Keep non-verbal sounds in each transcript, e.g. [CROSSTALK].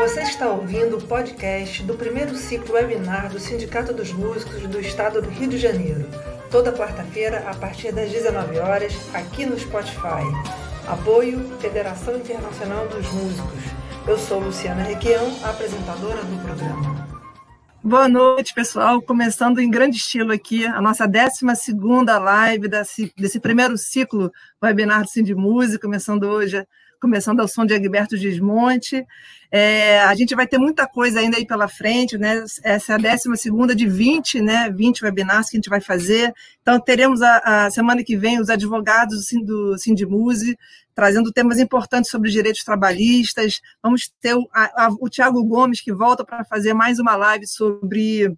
Você está ouvindo o podcast do primeiro ciclo webinar do Sindicato dos Músicos do Estado do Rio de Janeiro, toda quarta-feira a partir das 19 horas, aqui no Spotify. Apoio Federação Internacional dos Músicos. Eu sou Luciana Requião, apresentadora do programa. Boa noite, pessoal. Começando em grande estilo aqui, a nossa 12 live desse, desse primeiro ciclo webinar do Sim Música, começando hoje começando ao som de Egberto Gismonte. É, a gente vai ter muita coisa ainda aí pela frente, né? Essa é a décima segunda de 20, né? 20 webinars que a gente vai fazer. Então, teremos a, a semana que vem os advogados do Sindimuse, trazendo temas importantes sobre direitos trabalhistas. Vamos ter o, a, o Tiago Gomes, que volta para fazer mais uma live sobre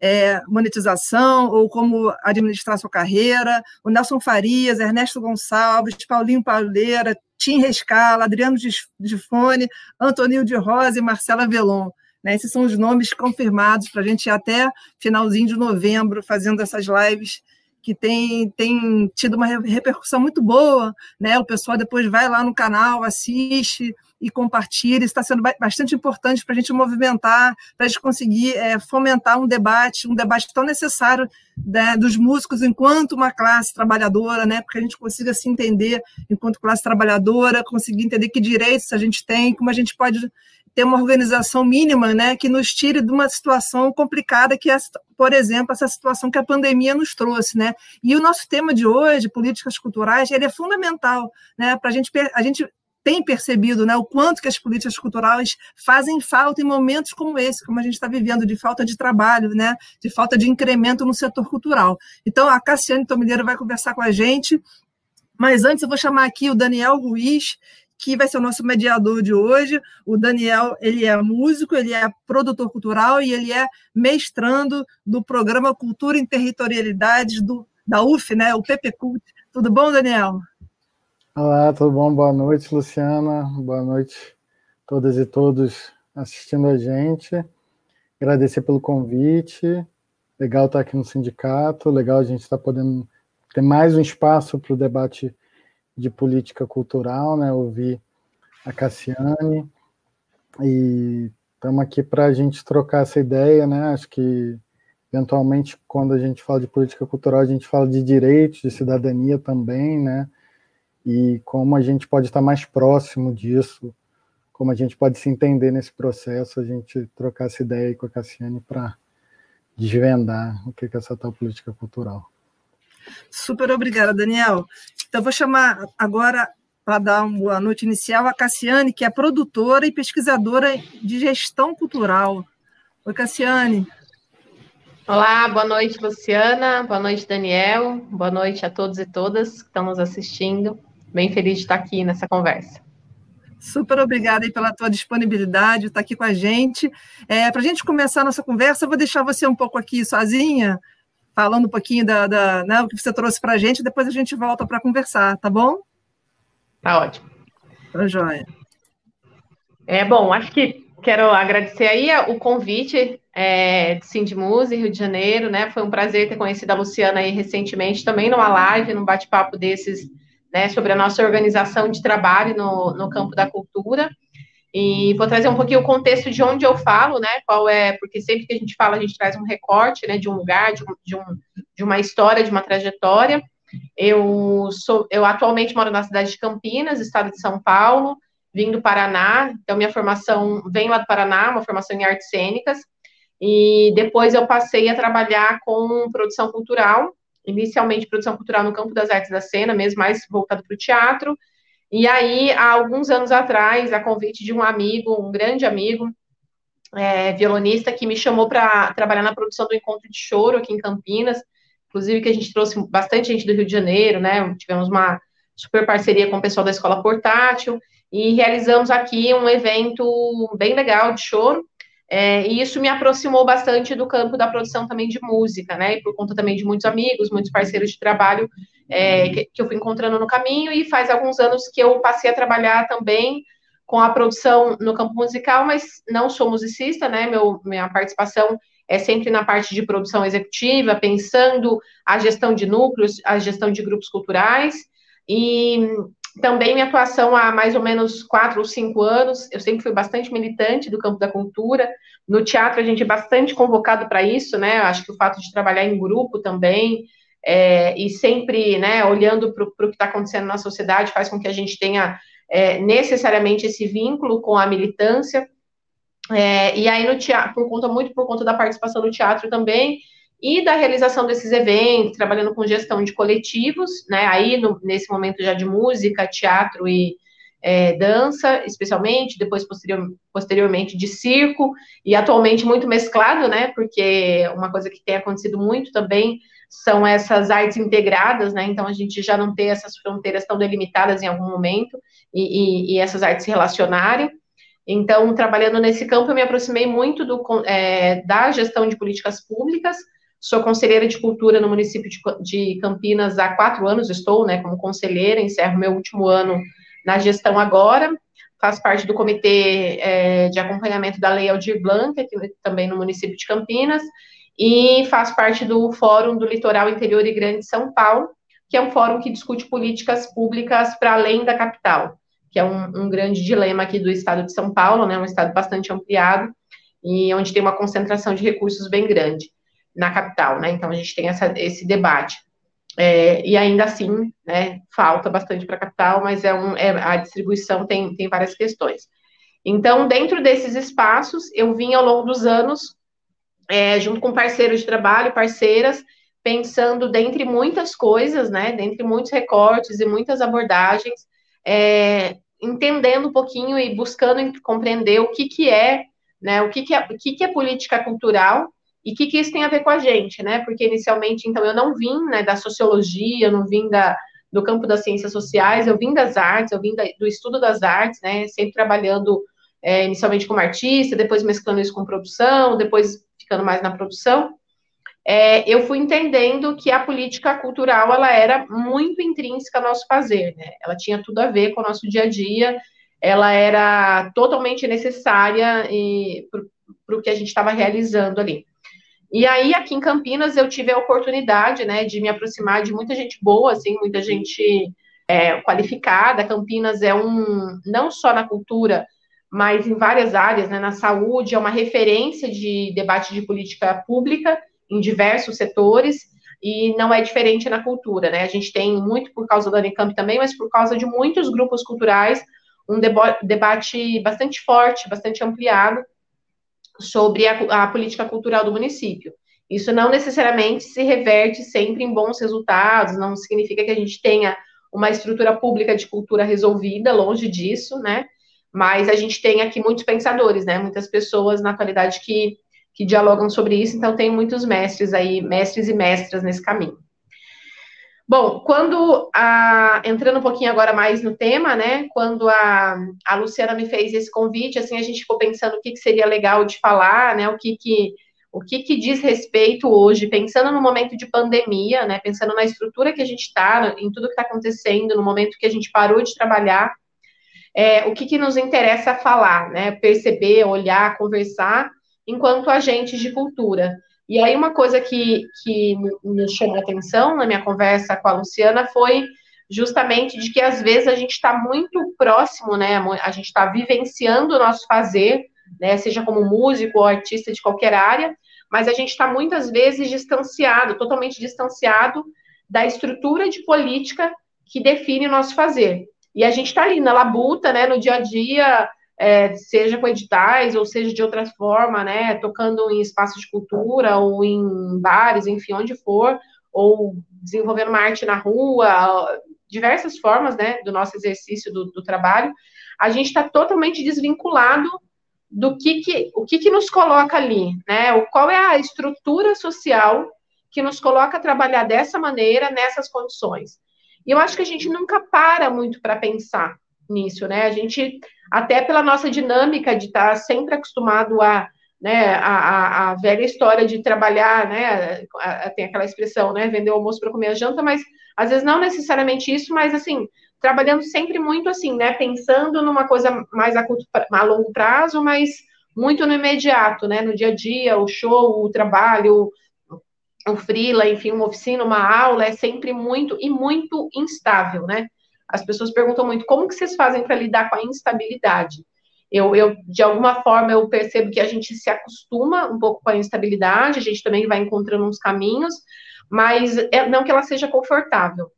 é, monetização ou como administrar sua carreira, o Nelson Farias, Ernesto Gonçalves, Paulinho Pauleira, Tim Rescala, Adriano Gifone, Antonio de Rosa e Marcela Velon. Né? Esses são os nomes confirmados para a gente ir até finalzinho de novembro fazendo essas lives que tem, tem tido uma repercussão muito boa, né? O pessoal depois vai lá no canal, assiste e compartilha. Isso está sendo bastante importante para a gente movimentar, para a gente conseguir é, fomentar um debate, um debate tão necessário né, dos músicos enquanto uma classe trabalhadora, né? Porque a gente consiga se entender enquanto classe trabalhadora, conseguir entender que direitos a gente tem, como a gente pode ter uma organização mínima, né, que nos tire de uma situação complicada que é, por exemplo, essa situação que a pandemia nos trouxe, né? E o nosso tema de hoje, políticas culturais, ele é fundamental, né, para a gente a gente tem percebido né, o quanto que as políticas culturais fazem falta em momentos como esse, como a gente está vivendo, de falta de trabalho, né, de falta de incremento no setor cultural. Então, a Cassiane Tomineiro vai conversar com a gente, mas antes eu vou chamar aqui o Daniel Ruiz, que vai ser o nosso mediador de hoje. O Daniel, ele é músico, ele é produtor cultural e ele é mestrando do programa Cultura em Territorialidades do, da UF, né, o PPCult. Tudo bom, Daniel? Olá, tudo bom? Boa noite, Luciana. Boa noite todas e todos assistindo a gente. Agradecer pelo convite. Legal estar aqui no sindicato, legal a gente estar podendo ter mais um espaço para o debate de política cultural, né? Ouvir a Cassiane e estamos aqui para a gente trocar essa ideia, né? Acho que eventualmente quando a gente fala de política cultural a gente fala de direitos, de cidadania também, né? E como a gente pode estar mais próximo disso, como a gente pode se entender nesse processo, a gente trocar essa ideia aí com a Cassiane para desvendar o que é essa tal política cultural. Super obrigada, Daniel. Então, vou chamar agora, para dar uma boa noite inicial, a Cassiane, que é produtora e pesquisadora de gestão cultural. Oi, Cassiane. Olá, boa noite, Luciana. Boa noite, Daniel. Boa noite a todos e todas que estão nos assistindo. Bem feliz de estar aqui nessa conversa. Super obrigada pela tua disponibilidade, estar aqui com a gente. É, para a gente começar a nossa conversa, eu vou deixar você um pouco aqui sozinha, falando um pouquinho da, da né, o que você trouxe para a gente, depois a gente volta para conversar, tá bom? Tá ótimo. Tá joia. É bom, acho que quero agradecer aí o convite é, de Sindmuse, Rio de Janeiro, né? Foi um prazer ter conhecido a Luciana aí recentemente, também numa live, num bate-papo desses, né, sobre a nossa organização de trabalho no, no campo da cultura. E vou trazer um pouquinho o contexto de onde eu falo, né? Qual é, porque sempre que a gente fala, a gente traz um recorte, né, de um lugar, de, um, de, um, de uma história, de uma trajetória. Eu sou, eu atualmente moro na cidade de Campinas, estado de São Paulo, vim do Paraná, então minha formação vem lá do Paraná, uma formação em artes cênicas, e depois eu passei a trabalhar com produção cultural, inicialmente produção cultural no campo das artes da cena, mesmo mais voltado para o teatro, e aí, há alguns anos atrás, a convite de um amigo, um grande amigo, é, violonista, que me chamou para trabalhar na produção do Encontro de Choro aqui em Campinas, inclusive que a gente trouxe bastante gente do Rio de Janeiro, né? Tivemos uma super parceria com o pessoal da Escola Portátil e realizamos aqui um evento bem legal de choro. É, e isso me aproximou bastante do campo da produção também de música, né? E por conta também de muitos amigos, muitos parceiros de trabalho é, que, que, eu fui encontrando no caminho, e faz alguns anos que eu passei a trabalhar também com a produção no campo musical, mas não sou musicista, né? Meu, minha participação é sempre na parte de produção executiva, pensando a gestão de núcleos, a gestão de grupos culturais, e também minha atuação há mais ou menos quatro ou cinco anos, eu sempre fui bastante militante do campo da cultura. No teatro a gente é bastante convocado para isso, né? Acho que o fato de trabalhar em grupo também é, e sempre, né, olhando para o que está acontecendo na sociedade faz com que a gente tenha é, necessariamente esse vínculo com a militância. É, e aí no teatro, por conta muito por conta da participação no teatro também, e da realização desses eventos, trabalhando com gestão de coletivos, né? Aí no, nesse momento já de música, teatro e é, dança, especialmente, depois posterior, posteriormente de circo, e atualmente muito mesclado, né? Porque uma coisa que tem acontecido muito também são essas artes integradas, né? Então a gente já não tem essas fronteiras tão delimitadas em algum momento e, e, e essas artes se relacionarem. Então, trabalhando nesse campo, eu me aproximei muito do, é, da gestão de políticas públicas, Sou conselheira de cultura no município de, Campinas há quatro anos, estou, né, como conselheira, encerro meu último ano na gestão agora, faço parte do comitê é, de acompanhamento da Lei Aldir Blanc, aqui também no município de Campinas, e faço parte do Fórum do Litoral Interior e Grande São Paulo, que é um fórum que discute políticas públicas para além da capital, que é um, um, grande dilema aqui do estado de São Paulo, né, um estado bastante ampliado, e onde tem uma concentração de recursos bem grande na capital, né? Então a gente tem essa, esse debate. É, e ainda assim, né, falta bastante para a capital, mas é, um, é a distribuição tem, tem várias questões. Então, dentro desses espaços, eu vim ao longo dos anos, é, junto com parceiros de trabalho, parceiras, pensando dentre muitas coisas, né, dentre muitos recortes e muitas abordagens, é, entendendo um pouquinho e buscando compreender o que, que é, né, o que, que é, o que, que é política cultural e o que, que isso tem a ver com a gente, né? Porque inicialmente, então, eu não vim né, da sociologia, eu não vim da, do campo das ciências sociais, eu vim das artes, eu vim da, do estudo das artes, né? Sempre trabalhando é, inicialmente como artista, depois mesclando isso com produção, depois ficando mais na produção. É, eu fui entendendo que a política cultural ela era muito intrínseca ao nosso fazer, né? Ela tinha tudo a ver com o nosso dia a dia, ela era totalmente necessária para o que a gente estava realizando ali. E aí, aqui em Campinas, eu tive a oportunidade, né, de me aproximar de muita gente boa, assim, muita gente é, qualificada. Campinas é um, não só na cultura, mas em várias áreas, né, na saúde, é uma referência de debate de política pública em diversos setores, e não é diferente na cultura, né? A gente tem muito por causa da Unicamp também, mas por causa de muitos grupos culturais, um debate bastante forte, bastante ampliado sobre a, a política cultural do município. Isso não necessariamente se reverte sempre em bons resultados, não significa que a gente tenha uma estrutura pública de cultura resolvida, longe disso, né? Mas a gente tem aqui muitos pensadores, né? Muitas pessoas na atualidade que, que dialogam sobre isso, então tem muitos mestres aí, mestres e mestras nesse caminho. Bom, quando a, entrando um pouquinho agora mais no tema, né? Quando a, a Luciana me fez esse convite, assim, a gente ficou pensando o que, que seria legal de falar, né? O que que o que, que diz respeito hoje, pensando no momento de pandemia, né? Pensando na estrutura que a gente está, em tudo que está acontecendo, no momento que a gente parou de trabalhar, é, o que, que nos interessa falar, né? Perceber, olhar, conversar, enquanto agentes de cultura. E aí, uma coisa que, que nos chamou a atenção na minha conversa com a Luciana foi justamente de que às vezes a gente está muito próximo, né? A gente está vivenciando o nosso fazer, né? Seja como músico ou artista de qualquer área, mas a gente está muitas vezes distanciado, totalmente distanciado da estrutura de política que define o nosso fazer. E a gente está ali na labuta, né? No dia a dia, é, seja com editais ou seja de outra forma, né, tocando em espaços de cultura ou em bares, enfim, onde for, ou desenvolvendo uma arte na rua, diversas formas, né, do nosso exercício do, do trabalho, a gente está totalmente desvinculado do que, que o que, que nos coloca ali, né, o, qual é a estrutura social que nos coloca a trabalhar dessa maneira, nessas condições. E eu acho que a gente nunca para muito para pensar nisso, né? A gente, até pela nossa dinâmica de estar sempre acostumado a, né, a, a, velha história de trabalhar, né? Tem aquela expressão, né? Vender o almoço para comer a janta, mas às vezes não necessariamente isso, mas assim, trabalhando sempre muito assim, né? Pensando numa coisa mais a, curto, a longo prazo, mas muito no imediato, né? No dia a dia, o show, o trabalho, o freela, enfim, uma oficina, uma aula, é sempre muito e muito instável, né? As pessoas perguntam muito como que vocês fazem para lidar com a instabilidade. Eu, eu, de alguma forma, eu percebo que a gente se acostuma um pouco com a instabilidade, a gente também vai encontrando uns caminhos, mas é, não que ela seja confortável.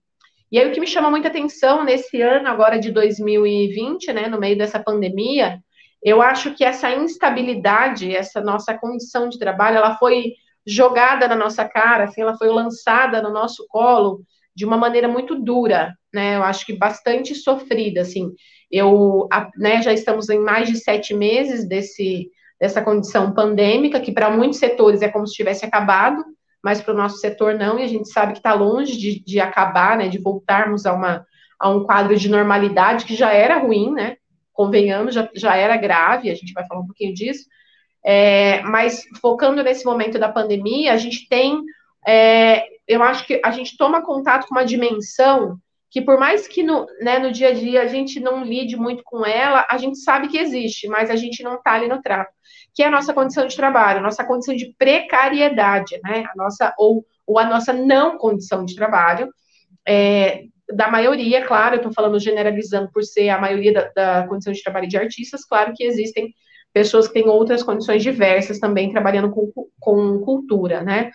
E aí o que me chama muita atenção nesse ano agora de 2020, né, no meio dessa pandemia, eu acho que essa instabilidade, essa nossa condição de trabalho, ela foi jogada na nossa cara, assim, ela foi lançada no nosso colo de uma maneira muito dura, né? Eu acho que bastante sofrida, assim. Eu, né, já estamos em mais de sete meses desse, dessa condição pandêmica, que para muitos setores é como se tivesse acabado, mas para o nosso setor não, e a gente sabe que está longe de, de acabar, né, de voltarmos a, uma, a um quadro de normalidade que já era ruim, né? Convenhamos, já, já era grave, a gente vai falar um pouquinho disso. É, mas focando nesse momento da pandemia, a gente tem, é, eu acho que a gente toma contato com uma dimensão que por mais que no, né, no dia a dia a gente não lide muito com ela, a gente sabe que existe, mas a gente não está ali no trato, que é a nossa condição de trabalho, a nossa condição de precariedade, né, a nossa, ou, ou a nossa não condição de trabalho, é, da maioria, claro, eu estou falando generalizando por ser a maioria da, da condição de trabalho de artistas, claro que existem pessoas que têm outras condições diversas também trabalhando com, com cultura, né,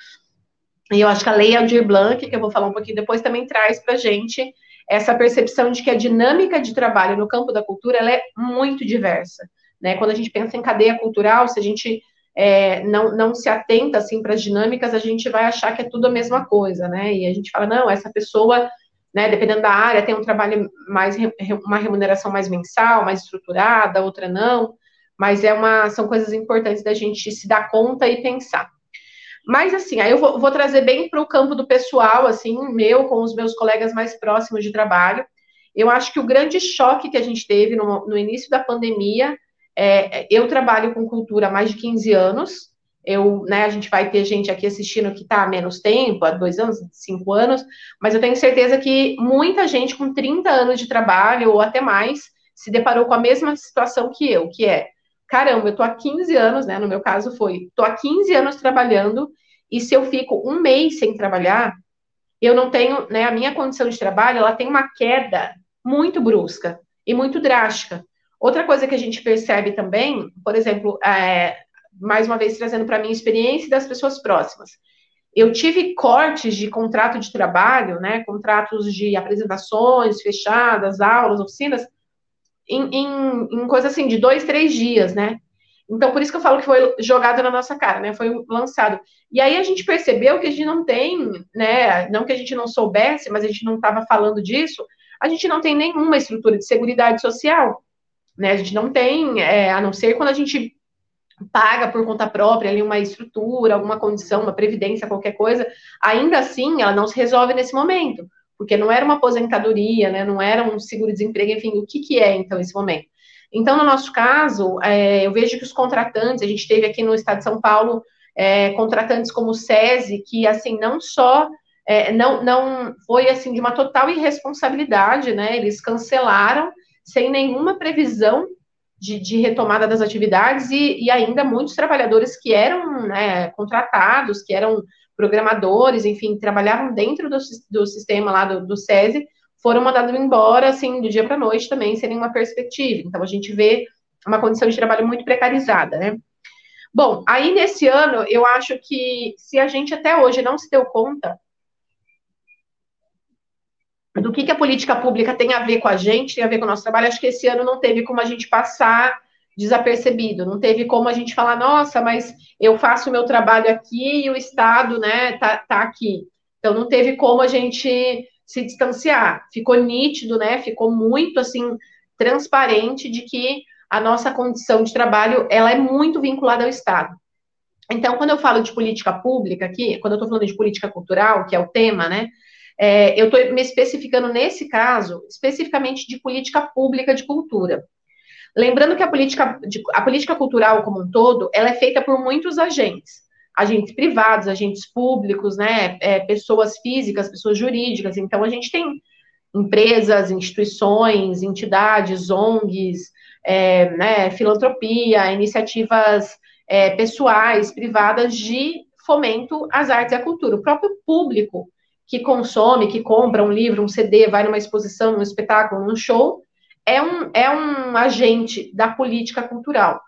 e eu acho que a Lei Aldir Blanc, que eu vou falar um pouquinho depois, também traz para a gente essa percepção de que a dinâmica de trabalho no campo da cultura ela é muito diversa. Né? Quando a gente pensa em cadeia cultural, se a gente é, não, não se atenta assim para as dinâmicas, a gente vai achar que é tudo a mesma coisa, né? E a gente fala, não, essa pessoa, né, dependendo da área, tem um trabalho mais, uma remuneração mais mensal, mais estruturada, outra não, mas é uma, são coisas importantes da gente se dar conta e pensar. Mas assim, aí eu vou, vou trazer bem para o campo do pessoal, assim, meu, com os meus colegas mais próximos de trabalho. Eu acho que o grande choque que a gente teve no, no início da pandemia, é, eu trabalho com cultura há mais de 15 anos. Eu, né, a gente vai ter gente aqui assistindo que está há menos tempo, há dois anos, cinco anos, mas eu tenho certeza que muita gente com 30 anos de trabalho, ou até mais, se deparou com a mesma situação que eu, que é caramba, eu tô há 15 anos, né? No meu caso foi, tô há 15 anos trabalhando, e se eu fico um mês sem trabalhar, eu não tenho, né? A minha condição de trabalho, ela tem uma queda muito brusca e muito drástica. Outra coisa que a gente percebe também, por exemplo, é, mais uma vez trazendo para mim experiência das pessoas próximas. Eu tive cortes de contrato de trabalho, né? Contratos de apresentações fechadas, aulas, oficinas, em, em, em coisa assim, de dois, três dias, né? Então, por isso que eu falo que foi jogado na nossa cara, né? Foi lançado. E aí a gente percebeu que a gente não tem, né? Não que a gente não soubesse, mas a gente não estava falando disso. A gente não tem nenhuma estrutura de seguridade social, né? A gente não tem, é, a não ser quando a gente paga por conta própria ali uma estrutura, alguma condição, uma previdência, qualquer coisa. Ainda assim, ela não se resolve nesse momento porque não era uma aposentadoria, né, não era um seguro-desemprego, enfim, o que, que é, então, esse momento? Então, no nosso caso, é, eu vejo que os contratantes, a gente teve aqui no estado de São Paulo, é, contratantes como o SESI, que, assim, não só, é, não, não foi, assim, de uma total irresponsabilidade, né, eles cancelaram sem nenhuma previsão de, de, retomada das atividades e, e, ainda muitos trabalhadores que eram né, contratados, que eram programadores, enfim, trabalhavam dentro do, do sistema lá do, do SESI, foram mandados embora, assim, do dia para noite também, sem nenhuma perspectiva. Então, a gente vê uma condição de trabalho muito precarizada, né? Bom, aí nesse ano, eu acho que se a gente até hoje não se deu conta do que, que a política pública tem a ver com a gente, tem a ver com o nosso trabalho, acho que esse ano não teve como a gente passar desapercebido. Não teve como a gente falar, nossa, mas eu faço o meu trabalho aqui e o Estado, né, tá, tá aqui. Então não teve como a gente se distanciar. Ficou nítido, né? Ficou muito assim transparente de que a nossa condição de trabalho ela é muito vinculada ao Estado. Então, quando eu falo de política pública aqui, quando eu estou falando de política cultural, que é o tema, né? É, eu estou me especificando nesse caso, especificamente de política pública de cultura. Lembrando que a política, a política cultural como um todo, ela é feita por muitos agentes. Agentes privados, agentes públicos, né, é, pessoas físicas, pessoas jurídicas. Então, a gente tem empresas, instituições, entidades, ONGs, é, né, filantropia, iniciativas é, pessoais, privadas de fomento às artes e à cultura. O próprio público que consome, que compra um livro, um CD, vai numa exposição, num espetáculo, num show, é um, é um agente da política cultural.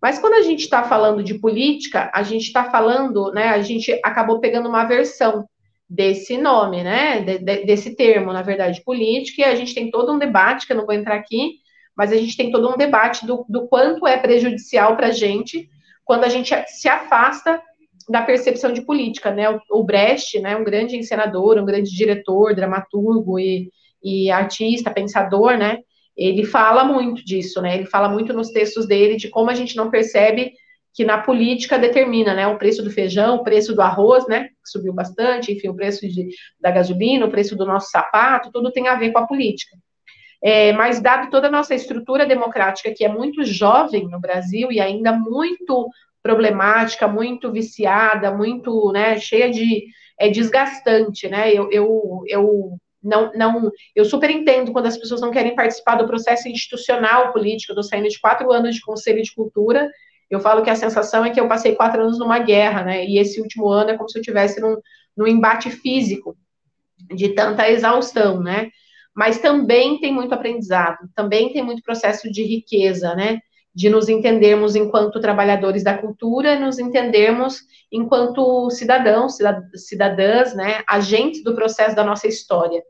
Mas quando a gente está falando de política, a gente está falando, né? A gente acabou pegando uma versão desse nome, né? De, de, desse termo, na verdade, política, e a gente tem todo um debate, que eu não vou entrar aqui, mas a gente tem todo um debate do, do quanto é prejudicial para a gente quando a gente se afasta da percepção de política, né? O, Brecht, né, um grande encenador, um grande diretor, dramaturgo e, e artista, pensador, né? Ele fala muito disso, né? Ele fala muito nos textos dele de como a gente não percebe que na política determina, né, o preço do feijão, o preço do arroz, né, que subiu bastante, enfim, o preço de, da gasolina, o preço do nosso sapato, tudo tem a ver com a política. É, mas dado toda a nossa estrutura democrática, que é muito jovem no Brasil e ainda muito problemática, muito viciada, muito, né, cheia de, é desgastante, né, eu, eu, eu não, não, eu super entendo quando as pessoas não querem participar do processo institucional político. Eu estou saindo de quatro anos de Conselho de Cultura. Eu falo que a sensação é que eu passei quatro anos numa guerra, né? E esse último ano é como se eu tivesse num, num embate físico de tanta exaustão, né? Mas também tem muito aprendizado, também tem muito processo de riqueza, né? De nos entendermos enquanto trabalhadores da cultura, nos entendermos enquanto cidadãos, cidadãs, né? Agentes do processo da nossa história.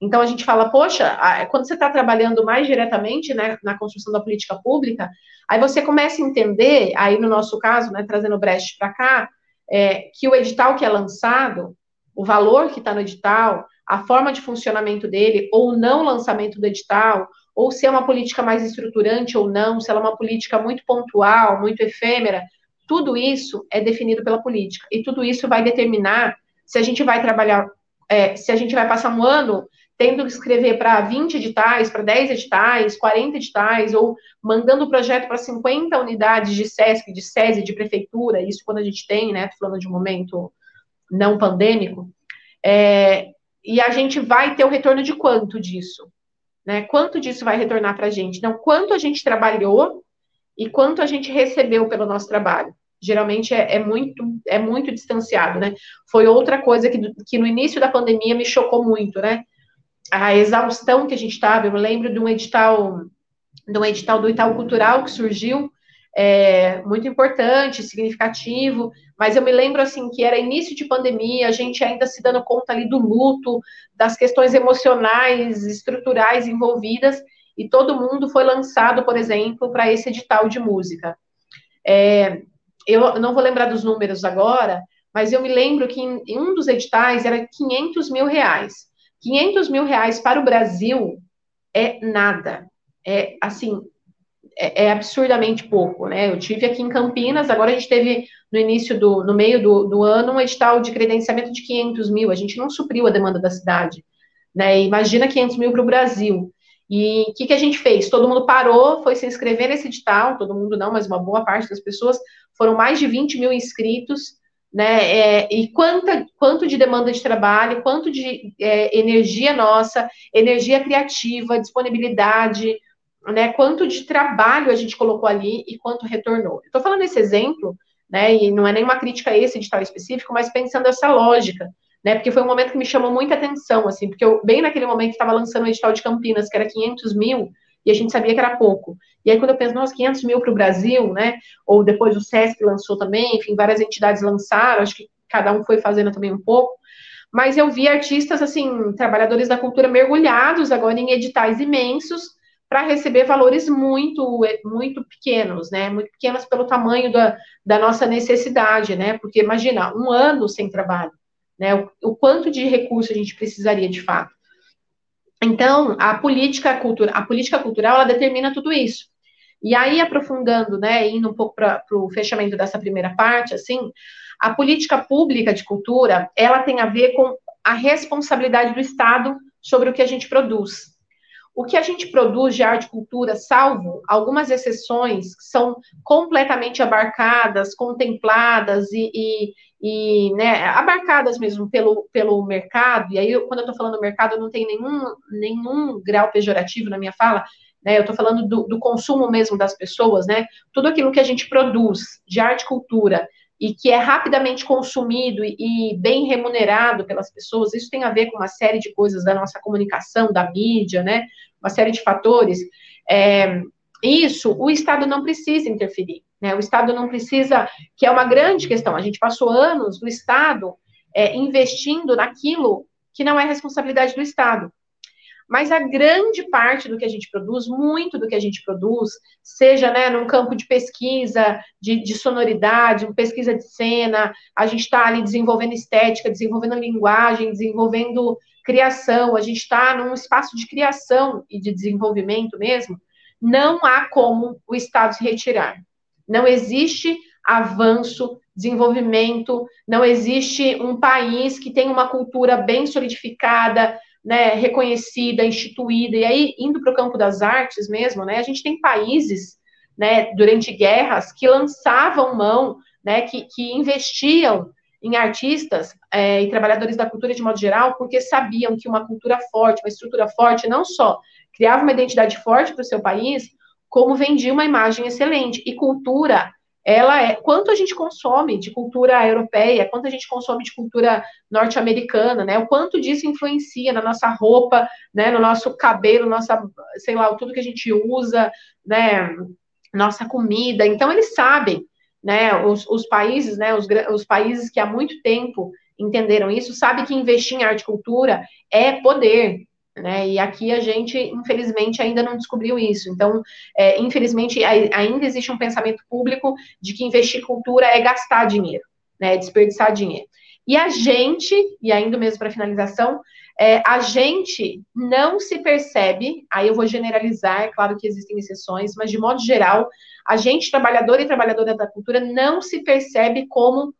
Então a gente fala, poxa, quando você está trabalhando mais diretamente né, na construção da política pública, aí você começa a entender, aí no nosso caso, né, trazendo o Brecht para cá, é, que o edital que é lançado, o valor que está no edital, a forma de funcionamento dele, ou não lançamento do edital, ou se é uma política mais estruturante ou não, se ela é uma política muito pontual, muito efêmera, tudo isso é definido pela política. E tudo isso vai determinar se a gente vai trabalhar, é, se a gente vai passar um ano tendo que escrever para 20 editais, para 10 editais, 40 editais, ou mandando o projeto para 50 unidades de SESC, de SESI, de prefeitura, isso quando a gente tem, né, falando de um momento não pandêmico, é, e a gente vai ter o retorno de quanto disso? Né? Quanto disso vai retornar para a gente? Não, quanto a gente trabalhou e quanto a gente recebeu pelo nosso trabalho. Geralmente é, é muito é muito distanciado, né? Foi outra coisa que, que no início da pandemia me chocou muito, né? a exaustão que a gente estava. Eu lembro de um edital, de um edital do Itaú Cultural que surgiu, é, muito importante, significativo, mas eu me lembro assim que era início de pandemia, a gente ainda se dando conta ali do luto, das questões emocionais, estruturais envolvidas, e todo mundo foi lançado, por exemplo, para esse edital de música. É, eu não vou lembrar dos números agora, mas eu me lembro que em, em um dos editais era 500 mil reais. 500 mil reais para o Brasil é nada. É, assim, é, é, absurdamente pouco, né? Eu tive aqui em Campinas, agora a gente teve no início do, no meio do, do ano, um edital de credenciamento de 500 mil. A gente não supriu a demanda da cidade, né? Imagina 500 mil para o Brasil. E o que, que a gente fez? Todo mundo parou, foi se inscrever nesse edital, todo mundo não, mas uma boa parte das pessoas, foram mais de 20 mil inscritos, né? É, e quanta, quanto de demanda de trabalho, quanto de é, energia nossa, energia criativa, disponibilidade, né? Quanto de trabalho a gente colocou ali e quanto retornou. Estou falando esse exemplo, né? E não é nenhuma crítica a esse edital específico, mas pensando essa lógica, né? Porque foi um momento que me chamou muita atenção, assim, porque eu, bem naquele momento estava lançando o edital de Campinas, que era 500 mil, e a gente sabia que era pouco. E aí, quando eu penso, nossa, 500 mil para o Brasil, né? Ou depois o SESC lançou também, enfim, várias entidades lançaram, acho que cada um foi fazendo também um pouco. Mas eu vi artistas, assim, trabalhadores da cultura mergulhados agora em editais imensos para receber valores muito, muito pequenos, né? Muito pequenos pelo tamanho da, da nossa necessidade, né? Porque imagina, um ano sem trabalho, né? O, o quanto de recurso a gente precisaria de fato. Então, a política cultural, a política cultural, ela determina tudo isso. E aí, aprofundando, né, indo um pouco para o fechamento dessa primeira parte, assim, a política pública de cultura, ela tem a ver com a responsabilidade do Estado sobre o que a gente produz. O que a gente produz de arte e cultura, salvo algumas exceções que são completamente abarcadas, contempladas e, e, e né, abarcadas mesmo pelo, pelo mercado, e aí quando eu estou falando mercado, não tem nenhum, nenhum grau pejorativo na minha fala, né, eu estou falando do, do, consumo mesmo das pessoas, né, tudo aquilo que a gente produz de arte e cultura, e que é rapidamente consumido e, bem remunerado pelas pessoas, isso tem a ver com uma série de coisas da nossa comunicação, da mídia, né? Uma série de fatores. É, isso, o Estado não precisa interferir, né? O Estado não precisa, que é uma grande questão. A gente passou anos do Estado é, investindo naquilo que não é responsabilidade do Estado. Mas a grande parte do que a gente produz, muito do que a gente produz, seja né, num campo de pesquisa, de, de sonoridade, pesquisa de cena, a gente está ali desenvolvendo estética, desenvolvendo linguagem, desenvolvendo criação, a gente está num espaço de criação e de desenvolvimento mesmo, não há como o Estado se retirar. Não existe avanço, desenvolvimento, não existe um país que tem uma cultura bem solidificada, né, reconhecida, instituída, e aí, indo para o campo das artes mesmo, né, a gente tem países, né, durante guerras, que lançavam mão, né, que, que investiam em artistas é, e trabalhadores da cultura de modo geral, porque sabiam que uma cultura forte, uma estrutura forte, não só criava uma identidade forte para o seu país, como vendia uma imagem excelente. E cultura ela é quanto a gente consome de cultura europeia, quanto a gente consome de cultura norte-americana, né? O quanto disso influencia na nossa roupa, né? No nosso cabelo, nossa, sei lá, tudo que a gente usa, né? Nossa comida. Então eles sabem, né? Os, os países, né? Os, os países que há muito tempo entenderam isso, sabem que investir em arte e cultura é poder, né? E aqui a gente, infelizmente, ainda não descobriu isso. Então, é, infelizmente, ainda existe um pensamento público de que investir cultura é gastar dinheiro, né? É desperdiçar dinheiro. E a gente, e ainda mesmo para finalização, é, a gente não se percebe, aí eu vou generalizar, é claro que existem exceções, mas de modo geral, a gente, trabalhador e trabalhadora da cultura, não se percebe como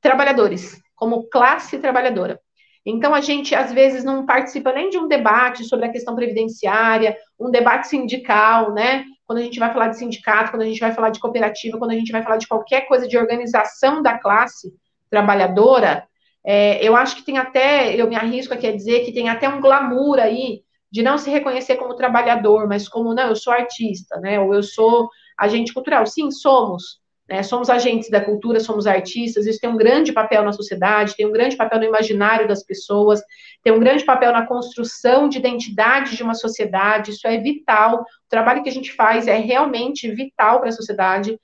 trabalhadores, como classe trabalhadora. Então, a gente, às vezes, não participa nem de um debate sobre a questão previdenciária, um debate sindical, né? Quando a gente vai falar de sindicato, quando a gente vai falar de cooperativa, quando a gente vai falar de qualquer coisa de organização da classe trabalhadora, é, eu acho que tem até, eu me arrisco aqui a dizer que tem até um glamour aí de não se reconhecer como trabalhador, mas como, não, eu sou artista, né? Ou eu sou agente cultural. Sim, somos, né? Somos agentes da cultura, somos artistas, isso tem um grande papel na sociedade, tem um grande papel no imaginário das pessoas, tem um grande papel na construção de identidade de uma sociedade, isso é vital. O trabalho que a gente faz é realmente vital para a sociedade,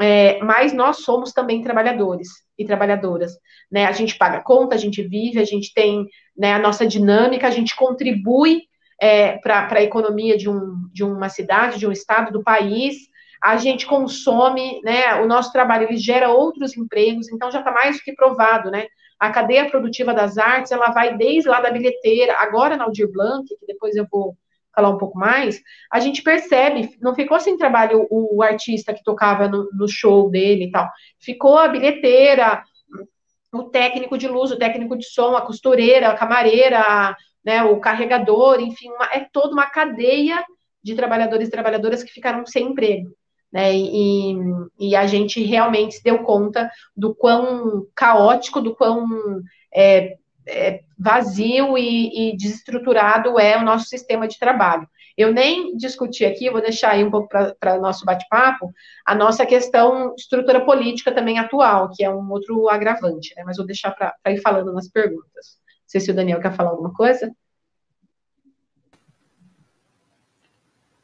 é, mas nós somos também trabalhadores e trabalhadoras. Né? A gente paga conta, a gente vive, a gente tem né, a nossa dinâmica, a gente contribui é, para a economia de, um, de uma cidade, de um estado, do país a gente consome, né, o nosso trabalho ele gera outros empregos, então já está mais do que provado, né? A cadeia produtiva das artes, ela vai desde lá da bilheteira, agora na Aldir Blanc, que depois eu vou falar um pouco mais, a gente percebe, não ficou sem trabalho o, o artista que tocava no, no, show dele e tal, ficou a bilheteira, o técnico de luz, o técnico de som, a costureira, a camareira, né, o carregador, enfim, uma, é toda uma cadeia de trabalhadores e trabalhadoras que ficaram sem emprego. Né, e, e, a gente realmente se deu conta do quão caótico, do quão é, é, vazio e, e, desestruturado é o nosso sistema de trabalho. Eu nem discuti aqui, vou deixar aí um pouco para o nosso bate-papo, a nossa questão estrutura política também atual, que é um outro agravante, né? mas vou deixar para ir falando nas perguntas. Não sei se o Daniel quer falar alguma coisa.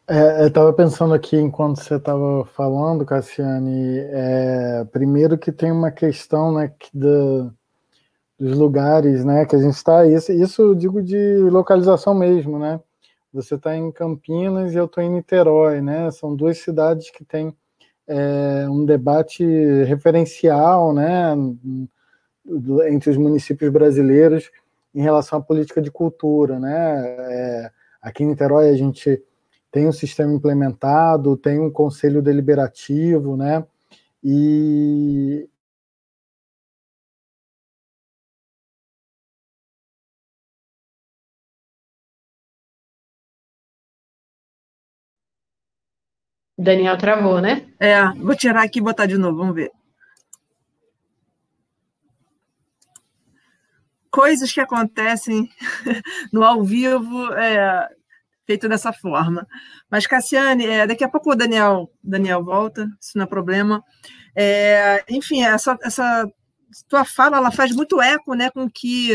É, eu estava pensando aqui enquanto você estava falando, Cassiane, é, primeiro que tem uma questão né, que da, dos lugares né, que a gente está, isso, isso eu digo de localização mesmo, né? Você está em Campinas e eu estou em Niterói, né? São duas cidades que têm é, um debate referencial, né, entre os municípios brasileiros em relação à política de cultura, né? É, aqui em Niterói a gente tem um sistema implementado, tem um conselho deliberativo, né? E Daniel travou, né? É, vou tirar aqui e botar de novo, vamos ver. Coisas que acontecem [LAUGHS] no ao vivo, é, feito dessa forma. Mas, Cassiane, é, daqui a pouco o Daniel, Daniel volta, isso não é problema. É, enfim, essa, essa tua fala ela faz muito eco né, com que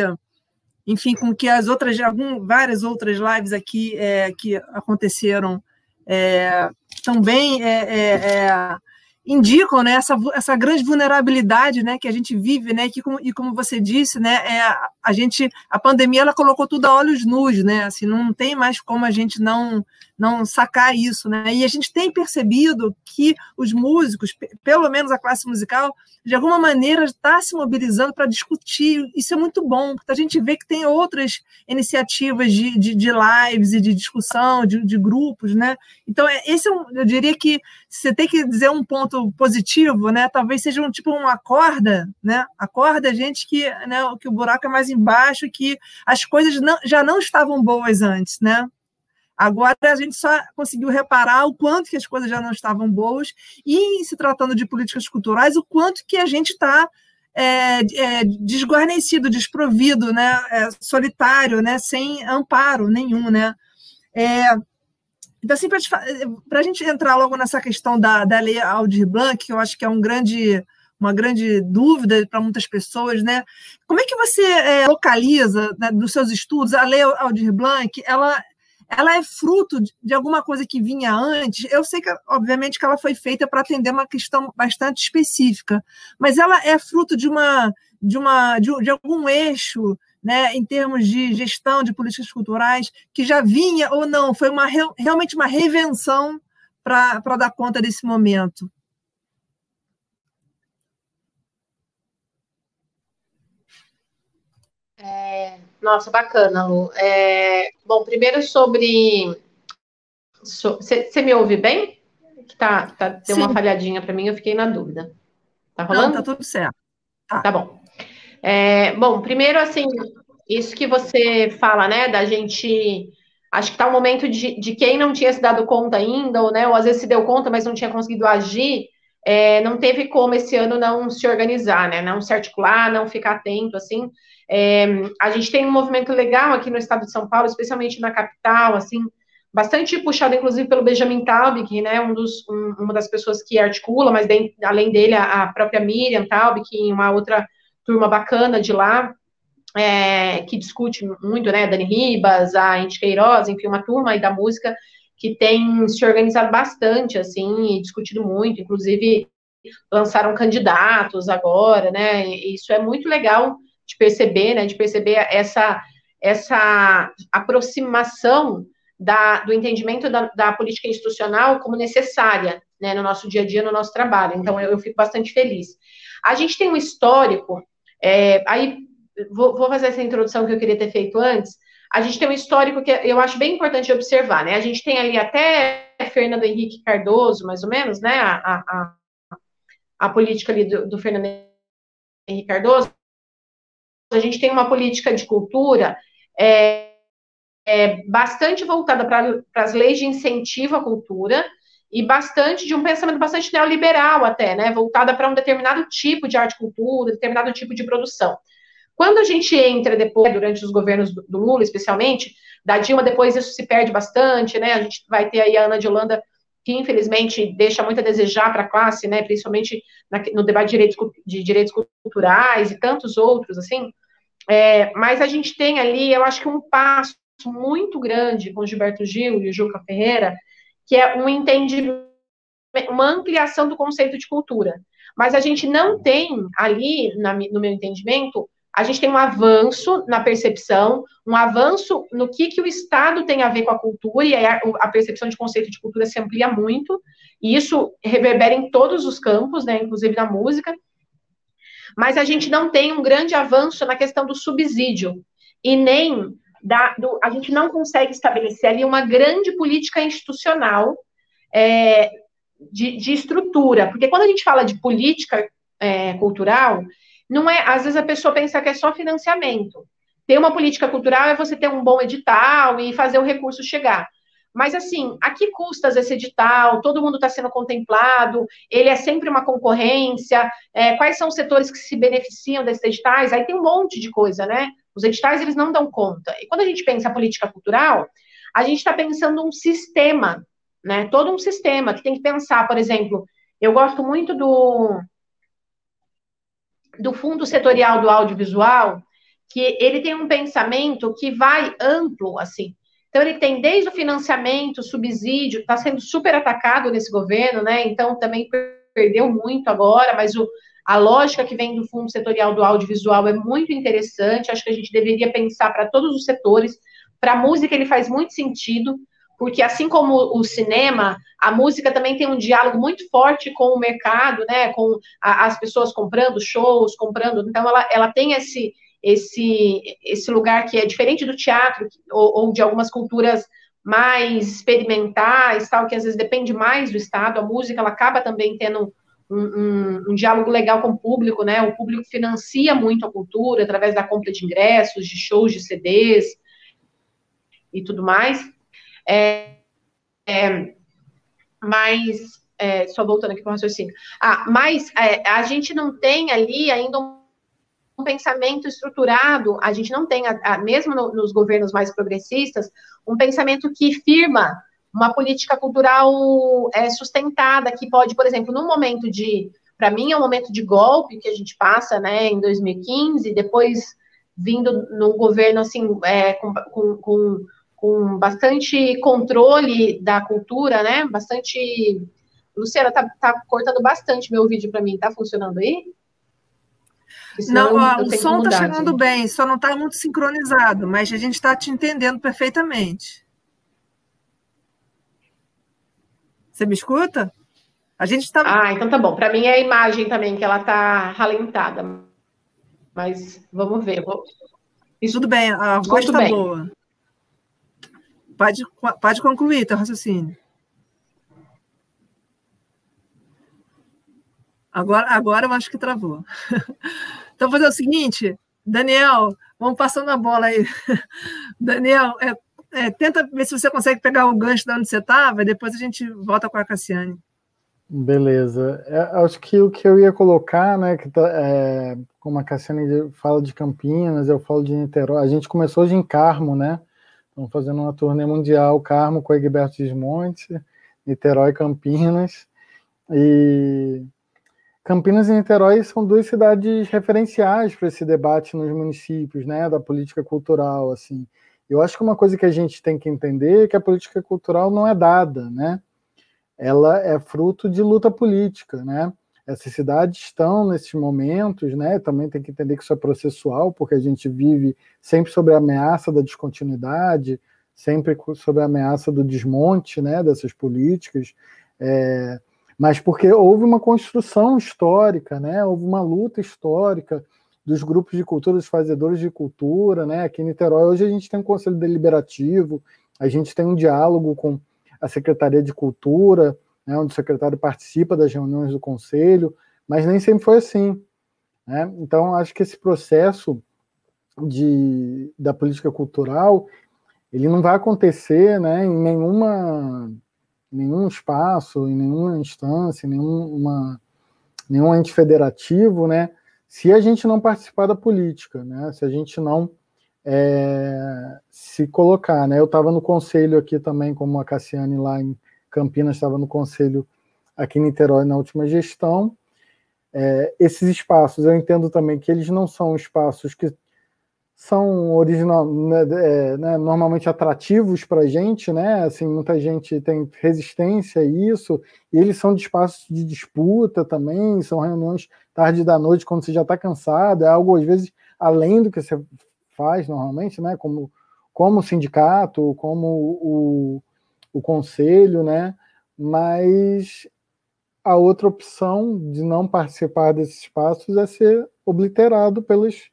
enfim, com que as outras, algum, várias outras lives aqui é, que aconteceram é, também é, é, é indicam né, essa, essa grande vulnerabilidade né, que a gente vive, né, que, como, e como você disse, né, é, a gente, a pandemia ela colocou tudo a olhos nus, né, assim, não tem mais como a gente não não sacar isso, né? E a gente tem percebido que os músicos, pelo menos a classe musical, de alguma maneira está se mobilizando para discutir. Isso é muito bom, porque a gente vê que tem outras iniciativas de, de, de lives e de discussão, de, de, grupos, né? Então, é, esse é um, eu diria que você tem que dizer um ponto positivo, né? Talvez seja um tipo uma corda, né? Acorda gente que, né, que o buraco é mais embaixo, que as coisas não, já não estavam boas antes, né? Agora a gente só conseguiu reparar o quanto que as coisas já não estavam boas e, se tratando de políticas culturais, o quanto que a gente está é, é, desguarnecido, desprovido, né, é, solitário, né, sem amparo nenhum, né. É, então, assim, para a gente entrar logo nessa questão da, da lei Aldir Blanc, que eu acho que é um grande, uma grande dúvida para muitas pessoas, né? Como é que você é, localiza, né, nos seus estudos, a lei Aldir Blanc, ela ela é fruto de alguma coisa que vinha antes. Eu sei que, obviamente, que ela foi feita para atender uma questão bastante específica, mas ela é fruto de uma de uma de, de algum eixo, né, em termos de gestão de políticas culturais que já vinha ou não, foi uma realmente uma revenção para dar conta desse momento. É, nossa, bacana, Lu. É, bom, primeiro sobre. Você so, me ouve bem? Que tá, tá, deu Sim. uma falhadinha para mim, eu fiquei na dúvida. Tá rolando? Não, tá tudo certo. Tá, tá bom. É, bom, primeiro, assim, isso que você fala, né, da gente. Acho que tá o um momento de, de quem não tinha se dado conta ainda, ou, né, ou às vezes se deu conta, mas não tinha conseguido agir, é, não teve como esse ano não se organizar, né, não se articular, não ficar atento, assim. É, a gente tem um movimento legal aqui no estado de São Paulo, especialmente na capital, assim, bastante puxado, inclusive, pelo Benjamin Taub, que né, um dos, um, uma das pessoas que articula, mas de, além dele, a, a, própria Miriam Taub, que uma outra turma bacana de lá, é, que discute muito, né, Dani Ribas, a Inti Queiroz, enfim, uma turma aí da música que tem se organizado bastante, assim, e discutido muito, inclusive lançaram candidatos agora, né, e isso é muito legal, de perceber, né, de perceber essa, essa aproximação da, do entendimento da, da, política institucional como necessária né, no nosso dia a dia, no nosso trabalho. Então, eu, eu fico bastante feliz. A gente tem um histórico, é, aí vou, vou, fazer essa introdução que eu queria ter feito antes. A gente tem um histórico que eu acho bem importante observar, né? A gente tem ali até Fernando Henrique Cardoso, mais ou menos, né? A, a, a política ali do, do Fernando Henrique Cardoso, a gente tem uma política de cultura é, é bastante voltada para as leis de incentivo à cultura e bastante de um pensamento bastante neoliberal até, né, voltada para um determinado tipo de arte e cultura, determinado tipo de produção. Quando a gente entra depois, durante os governos do, do Lula, especialmente, da Dilma, depois isso se perde bastante, né, a gente vai ter aí a Ana de Holanda, que infelizmente deixa muito a desejar para a classe, né, principalmente na, no debate de direitos, de direitos culturais e tantos outros, assim, é, mas a gente tem ali, eu acho que um passo muito grande com Gilberto Gil e o Juca Ferreira, que é um entendimento, uma ampliação do conceito de cultura. Mas a gente não tem ali, na, no meu entendimento, a gente tem um avanço na percepção, um avanço no que, que o Estado tem a ver com a cultura, e a, a percepção de conceito de cultura se amplia muito, e isso reverbera em todos os campos, né, inclusive na música, mas a gente não tem um grande avanço na questão do subsídio e nem da, do, a gente não consegue estabelecer ali uma grande política institucional é, de, de, estrutura, porque quando a gente fala de política é, cultural, não é, às vezes a pessoa pensa que é só financiamento. Ter uma política cultural é você ter um bom edital e fazer o recurso chegar. Mas, assim, a que custas esse edital? Todo mundo está sendo contemplado? Ele é sempre uma concorrência? É, quais são os setores que se beneficiam desses editais? Aí tem um monte de coisa, né? Os editais, eles não dão conta. E quando a gente pensa política cultural, a gente está pensando um sistema, né? Todo um sistema que tem que pensar, por exemplo, eu gosto muito do, do Fundo Setorial do Audiovisual, que ele tem um pensamento que vai amplo, assim. Então, ele tem desde o financiamento, subsídio, está sendo super atacado nesse governo, né? Então, também perdeu muito agora, mas o, a lógica que vem do Fundo Setorial do Audiovisual é muito interessante. Acho que a gente deveria pensar para todos os setores. Para a música, ele faz muito sentido, porque assim como o cinema, a música também tem um diálogo muito forte com o mercado, né? Com a, as pessoas comprando shows, comprando. Então, ela, ela tem esse, esse, esse lugar que é diferente do teatro ou, ou de algumas culturas mais experimentais, tal, que às vezes depende mais do Estado. A música ela acaba também tendo um, um, um, diálogo legal com o público, né? O público financia muito a cultura através da compra de ingressos, de shows, de CDs e tudo mais. É, é, mas, é, só voltando aqui para o raciocínio. Ah, mas é, a gente não tem ali ainda um, um pensamento estruturado, a gente não tem, a, a, mesmo no, nos governos mais progressistas, um pensamento que firma uma política cultural é, sustentada, que pode, por exemplo, num momento de. Para mim, é um momento de golpe que a gente passa né, em 2015, depois vindo num governo assim, é, com, com, com com bastante controle da cultura, né? Bastante. Luciana, tá, tá cortando bastante meu vídeo para mim, tá funcionando aí? Não, ó, o som está chegando gente. bem, só não está muito sincronizado, mas a gente está te entendendo perfeitamente. Você me escuta? A gente está. Ah, então tá bom. Para mim é a imagem também, que ela está ralentada. Mas vamos ver. Vou... Isso... Tudo bem, a voz está boa. Pode, pode concluir teu raciocínio. Agora, agora eu acho que travou. [LAUGHS] Então, fazer o seguinte, Daniel, vamos passando a bola aí. [LAUGHS] Daniel, é, é, tenta ver se você consegue pegar o gancho de onde você estava, depois a gente volta com a Cassiane. Beleza. É, acho que o que eu ia colocar, né, que tá, é, como a Cassiane fala de Campinas, eu falo de Niterói, a gente começou hoje em Carmo, né? Estamos fazendo uma turnê mundial, Carmo com Egberto Desmonte, Niterói Campinas. E Campinas e Niterói são duas cidades referenciais para esse debate nos municípios, né, da política cultural, assim. Eu acho que uma coisa que a gente tem que entender é que a política cultural não é dada, né? Ela é fruto de luta política, né? Essas cidades estão nesses momentos, né? Também tem que entender que isso é processual, porque a gente vive sempre sob a ameaça da descontinuidade, sempre sob a ameaça do desmonte, né? Dessas políticas, é, mas porque houve uma construção histórica, né? Houve uma luta histórica dos grupos de cultura, dos fazedores de cultura, né? Aqui em Niterói hoje a gente tem um conselho deliberativo, a gente tem um diálogo com a Secretaria de Cultura, né, onde o secretário participa das reuniões do conselho, mas nem sempre foi assim. Né? Então, acho que esse processo de, da política cultural ele não vai acontecer né, em nenhuma, nenhum espaço, em nenhuma instância, em nenhuma, nenhum ente federativo, né, se a gente não participar da política, né, se a gente não é, se colocar. Né? Eu estava no conselho aqui também, como a Cassiane lá em Campinas estava no conselho aqui em Niterói na última gestão. É, esses espaços, eu entendo também que eles não são espaços que são original, né, é, né, normalmente atrativos para a gente, né? Assim, muita gente tem resistência a isso, e eles são de espaços de disputa também, são reuniões tarde da noite, quando você já está cansado, é algo às vezes além do que você faz normalmente, né? Como, como sindicato, como o, o conselho, né? Mas a outra opção de não participar desses espaços é ser obliterado pelas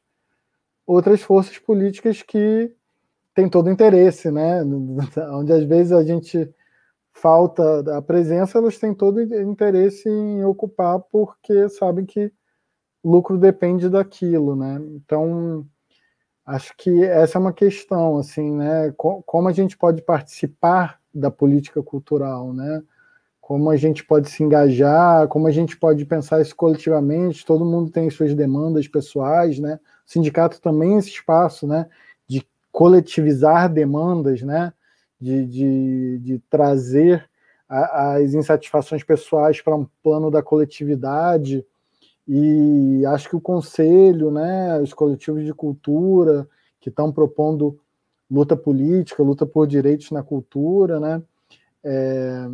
outras forças políticas que têm todo o interesse, né? [LAUGHS] Onde às vezes a gente falta a presença, elas têm todo interesse em ocupar porque sabem que lucro depende daquilo, né? Então, acho que essa é uma questão, assim, né? Como a gente pode participar da política cultural, né? Como a gente pode se engajar, como a gente pode pensar isso coletivamente, todo mundo tem suas demandas pessoais, né? O sindicato também é esse espaço, né? De coletivizar demandas, né? de, de, de trazer a, as insatisfações pessoais para um plano da coletividade. E acho que o conselho, né, os coletivos de cultura que estão propondo luta política, luta por direitos na cultura, né, é,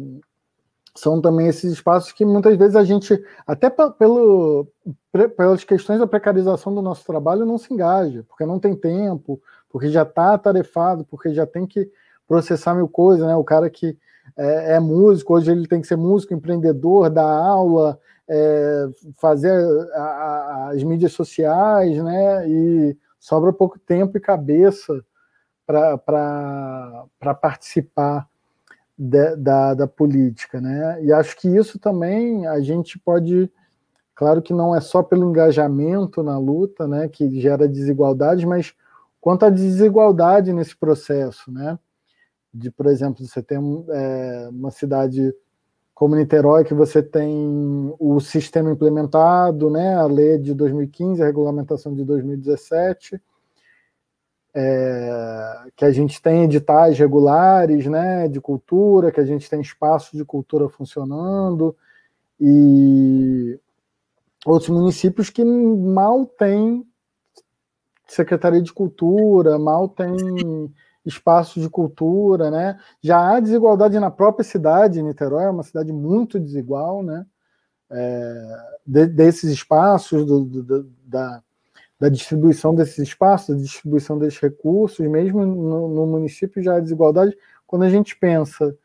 são também esses espaços que muitas vezes a gente, até pelo, pelas questões da precarização do nosso trabalho, não se engaja, porque não tem tempo, porque já está atarefado, porque já tem que processar mil coisas, né? O cara que é, é, músico, hoje ele tem que ser músico, empreendedor, dar aula, é, fazer a, a, as mídias sociais, né? E sobra pouco tempo e cabeça para participar de, da, da política, né? E acho que isso também a gente pode, claro que não é só pelo engajamento na luta, né, que gera desigualdade, mas quanto à desigualdade nesse processo, né? De, por exemplo, você tem é, uma cidade como Niterói, que você tem o sistema implementado, né, a lei de 2015, a regulamentação de 2017, é, que a gente tem editais regulares né, de cultura, que a gente tem espaços de cultura funcionando, e outros municípios que mal têm secretaria de cultura, mal têm espaços de cultura, né? Já há desigualdade na própria cidade, Niterói é uma cidade muito desigual, né? É, de, desses espaços, do, do, da, da distribuição desses espaços, da distribuição desses recursos, mesmo no, no município já há desigualdade. Quando a gente pensa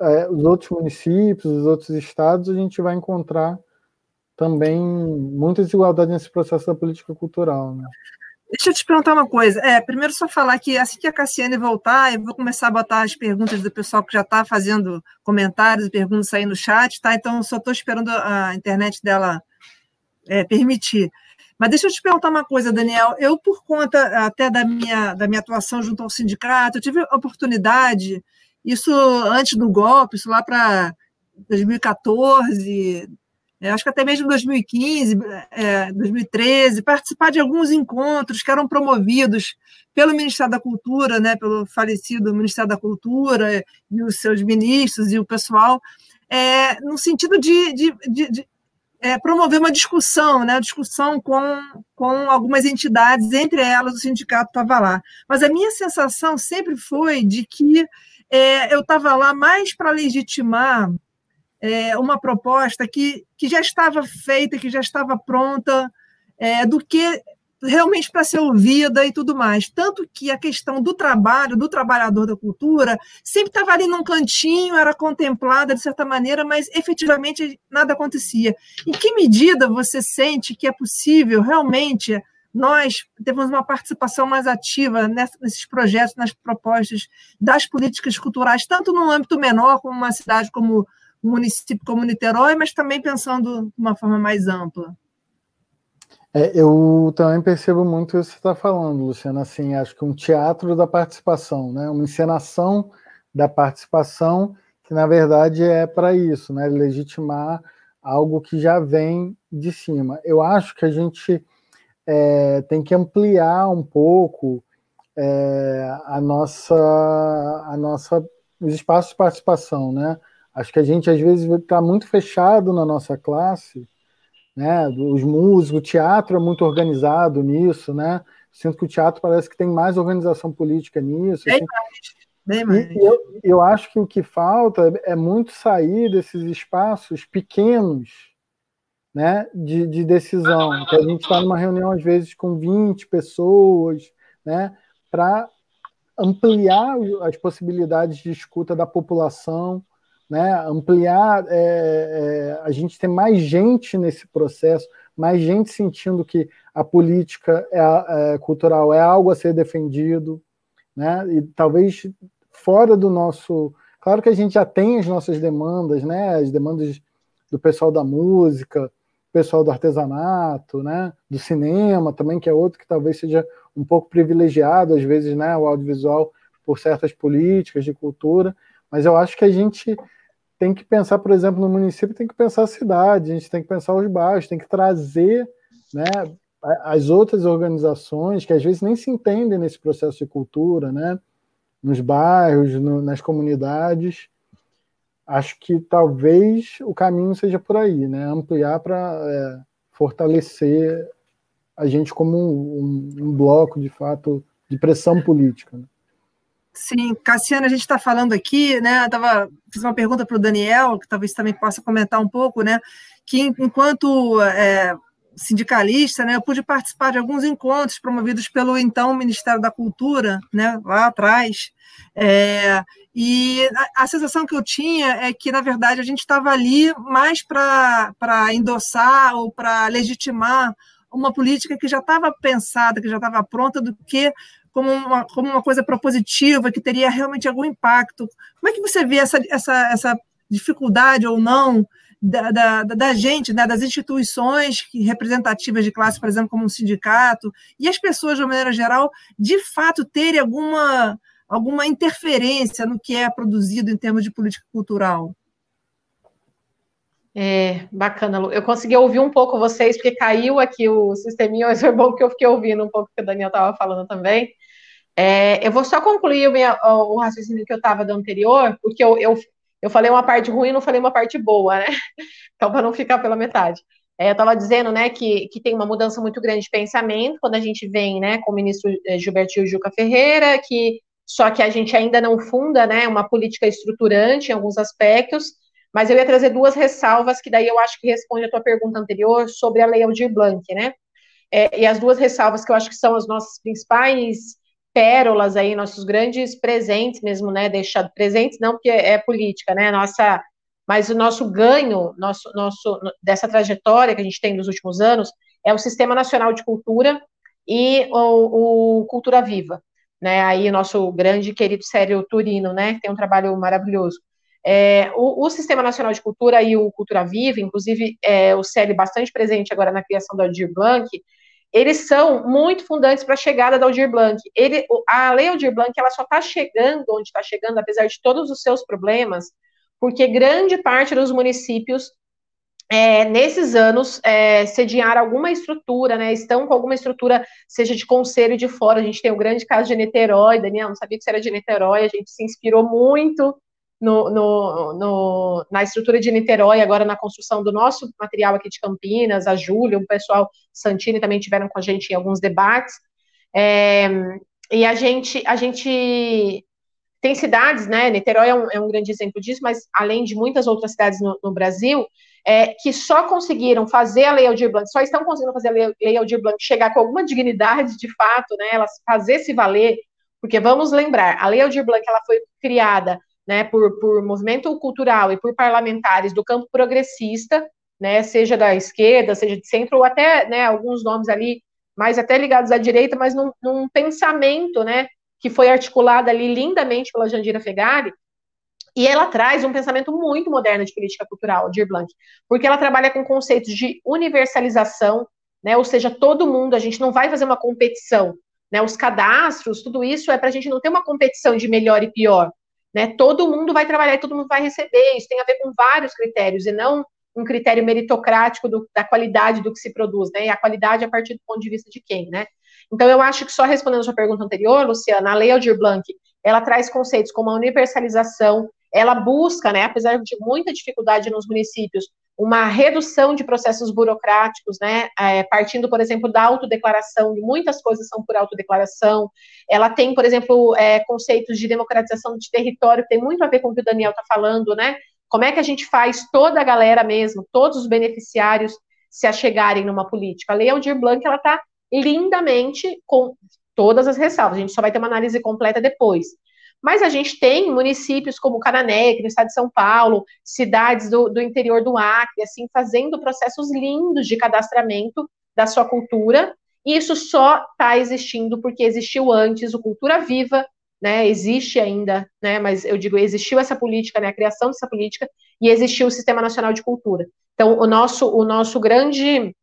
é, os outros municípios, os outros estados, a gente vai encontrar também muita desigualdade nesse processo da política cultural. Né? Deixa eu te perguntar uma coisa. É, primeiro, só falar que assim que a Cassiane voltar, eu vou começar a botar as perguntas do pessoal que já está fazendo comentários perguntas aí no chat, tá? Então, só estou esperando a internet dela é, permitir. Mas deixa eu te perguntar uma coisa, Daniel. Eu, por conta até da minha, da minha atuação junto ao sindicato, tive a oportunidade, isso antes do golpe, isso lá para 2014, é, acho que até mesmo 2015, é, 2013, participar de alguns encontros que eram promovidos pelo Ministério da Cultura, né, pelo falecido Ministério da Cultura e os seus ministros e o pessoal, é, no sentido de, de, de é, promover uma discussão, né, discussão com, com algumas entidades, entre elas o sindicato estava lá. Mas a minha sensação sempre foi de que é, eu estava lá mais para legitimar é, uma proposta que, que já estava feita, que já estava pronta, é, do que realmente para ser ouvida e tudo mais. Tanto que a questão do trabalho, do trabalhador da cultura, sempre estava ali num cantinho, era contemplada de certa maneira, mas efetivamente nada acontecia. Em que medida você sente que é possível realmente nós termos uma participação mais ativa nesses projetos, nas propostas das políticas culturais, tanto no âmbito menor, como uma cidade como um município como Niterói, mas também pensando de uma forma mais ampla? É, eu também percebo muito isso que você está falando, Luciana. Assim, acho que um teatro da participação, né? uma encenação da participação, que na verdade é para isso, né? legitimar algo que já vem de cima. Eu acho que a gente é, tem que ampliar um pouco é, a nossa, a nossa, os espaços de participação. Né? Acho que a gente às vezes está muito fechado na nossa classe né? Os músicos, o teatro é muito organizado nisso, né? Sinto que o teatro parece que tem mais organização política nisso. Bem assim. mais. Bem mais. E eu, eu acho que o que falta é muito sair desses espaços pequenos né, de, de decisão. Que a gente está numa reunião, às vezes, com 20 pessoas, né, para ampliar as possibilidades de escuta da população, né, ampliar, é, é, a gente ter mais gente nesse processo, mais gente sentindo que a política é, é, cultural é algo a ser defendido, né, e talvez fora do nosso. Claro que a gente já tem as nossas demandas, né, as demandas do pessoal da música, pessoal do artesanato, né, do cinema também, que é outro que talvez seja um pouco privilegiado, às vezes, né, o audiovisual, por certas políticas de cultura, mas eu acho que a gente tem que pensar, por exemplo, no município, tem que pensar a cidade, a gente tem que pensar os bairros, tem que trazer né, as outras organizações que às vezes nem se entendem nesse processo de cultura, né? nos bairros, no, nas comunidades. Acho que talvez o caminho seja por aí, né? Ampliar para é, fortalecer a gente como um, um, bloco, de fato, de pressão política. Né? Sim, Cassiano, a gente está falando aqui, né? Eu tava, fiz uma pergunta para o Daniel, que talvez também possa comentar um pouco, né? Que enquanto é, sindicalista, né, eu pude participar de alguns encontros promovidos pelo então Ministério da Cultura, né, lá atrás, é, e a, a, sensação que eu tinha é que, na verdade, a gente estava ali mais para endossar ou para legitimar uma política que já estava pensada, que já estava pronta, do que como uma, como uma coisa propositiva, que teria realmente algum impacto. Como é que você vê essa, essa, essa dificuldade ou não da, da, da, gente, né, das instituições representativas de classe, por exemplo, como um sindicato, e as pessoas, de uma maneira geral, de fato terem alguma, alguma interferência no que é produzido em termos de política cultural? É, bacana, Lu. Eu consegui ouvir um pouco vocês, porque caiu aqui o sisteminha, [LAUGHS] mas foi bom que eu fiquei ouvindo um pouco o que o Daniel estava falando também. É, eu vou só concluir o, minha, o raciocínio que eu estava do anterior, porque eu, eu eu falei uma parte ruim, não falei uma parte boa, né? [LAUGHS] Então, para não ficar pela metade. É, eu estava dizendo, né, que, que tem uma mudança muito grande de pensamento quando a gente vem, né, com o ministro eh, Gilberto Juca Ferreira, que só que a gente ainda não funda, né, uma política estruturante em alguns aspectos, mas eu ia trazer duas ressalvas que daí eu acho que responde a tua pergunta anterior sobre a Lei Aldir Blanc, né? É, e as duas ressalvas que eu acho que são as nossas principais pérolas aí, nossos grandes presentes mesmo, né? Deixado presentes, não porque é política, né? Nossa, mas o nosso ganho, nosso, nosso, dessa trajetória que a gente tem nos últimos anos é o Sistema Nacional de Cultura e o, o Cultura Viva, né? Aí o nosso grande querido Sério Turino, né? Que tem um trabalho maravilhoso. É, o, o, Sistema Nacional de Cultura e o Cultura Viva, inclusive é, o Célio bastante presente agora na criação do Aldir Blanc, eles são muito fundantes para a chegada da Aldir Blanc. Ele, a Lei Aldir Blanc ela só está chegando onde está chegando, apesar de todos os seus problemas, porque grande parte dos municípios, é, nesses anos, é, sediaram alguma estrutura, né, estão com alguma estrutura, seja de conselho de fora. A gente tem o grande caso de Niterói, Daniel, não sabia que você era de Niterói, a gente se inspirou muito no, no, no, na estrutura de Niterói, agora na construção do nosso material aqui de Campinas, a Júlia, o pessoal Santini também tiveram com a gente em alguns debates. É, e a gente, a gente tem cidades, né? Niterói é um, é um, grande exemplo disso, mas além de muitas outras cidades no, no Brasil, é, que só conseguiram fazer a Lei Aldir Blanc, só estão conseguindo fazer a Lei, Lei Aldir Blanc chegar com alguma dignidade de fato, né? Elas fazer se valer, porque vamos lembrar, a Lei Aldir Blanc ela foi criada né, por, por movimento cultural e por parlamentares do campo progressista, né, seja da esquerda, seja de centro, ou até né, alguns nomes ali mais até ligados à direita, mas num, num pensamento né, que foi articulado ali lindamente pela Jandira Fegari, e ela traz um pensamento muito moderno de política cultural, Dir Blanc, porque ela trabalha com conceitos de universalização, né, ou seja, todo mundo, a gente não vai fazer uma competição, né, os cadastros, tudo isso é para a gente não ter uma competição de melhor e pior, né? Todo mundo vai trabalhar e todo mundo vai receber. Isso tem a ver com vários critérios e não um critério meritocrático do, da qualidade do que se produz, né? E a qualidade a partir do ponto de vista de quem, né? Então, eu acho que só respondendo a sua pergunta anterior, Luciana, a Lei Aldir Blanc, ela traz conceitos como a universalização, ela busca, né, apesar de muita dificuldade nos municípios, uma redução de processos burocráticos, né, é, partindo, por exemplo, da autodeclaração, muitas coisas são por autodeclaração. Ela tem, por exemplo, é, conceitos de democratização de território, que tem muito a ver com o que o Daniel está falando, né? Como é que a gente faz toda a galera mesmo, todos os beneficiários se achegarem numa política? A Lei Aldir Blanc, ela está lindamente com todas as ressalvas. A gente só vai ter uma análise completa depois. Mas a gente tem municípios como Canané, no estado de São Paulo, cidades do, do interior do Acre, assim, fazendo processos lindos de cadastramento da sua cultura, e isso só está existindo porque existiu antes o Cultura Viva, né, existe ainda, né, mas eu digo, existiu essa política, né, a criação dessa política, e existiu o Sistema Nacional de Cultura. Então, o nosso, o nosso grande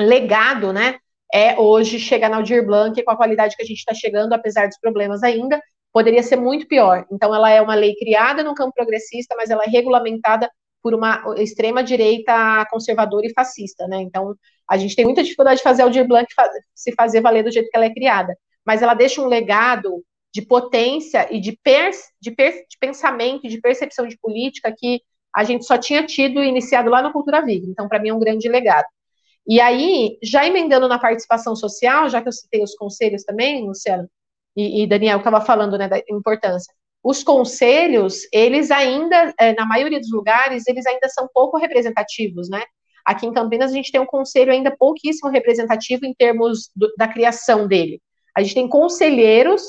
legado, né, é hoje chegar na Aldir Blanc com a qualidade que a gente está chegando, apesar dos problemas ainda, poderia ser muito pior. Então, ela é uma lei criada no campo progressista, mas ela é regulamentada por uma extrema direita conservadora e fascista, né? Então, a gente tem muita dificuldade de fazer a Aldir Blanc se fazer valer do jeito que ela é criada, mas ela deixa um legado de potência e de, per, de, per, de pensamento, de percepção de política que a gente só tinha tido iniciado lá no Cultura Viva. Então, para mim, é um grande legado. E aí, já emendando na participação social, já que eu citei os conselhos também, Luciano e, e Daniel estava falando né, da importância, os conselhos, eles ainda, é, na maioria dos lugares, eles ainda são pouco representativos, né? Aqui em Campinas, a gente tem um conselho ainda pouquíssimo representativo em termos do, da criação dele. A gente tem conselheiros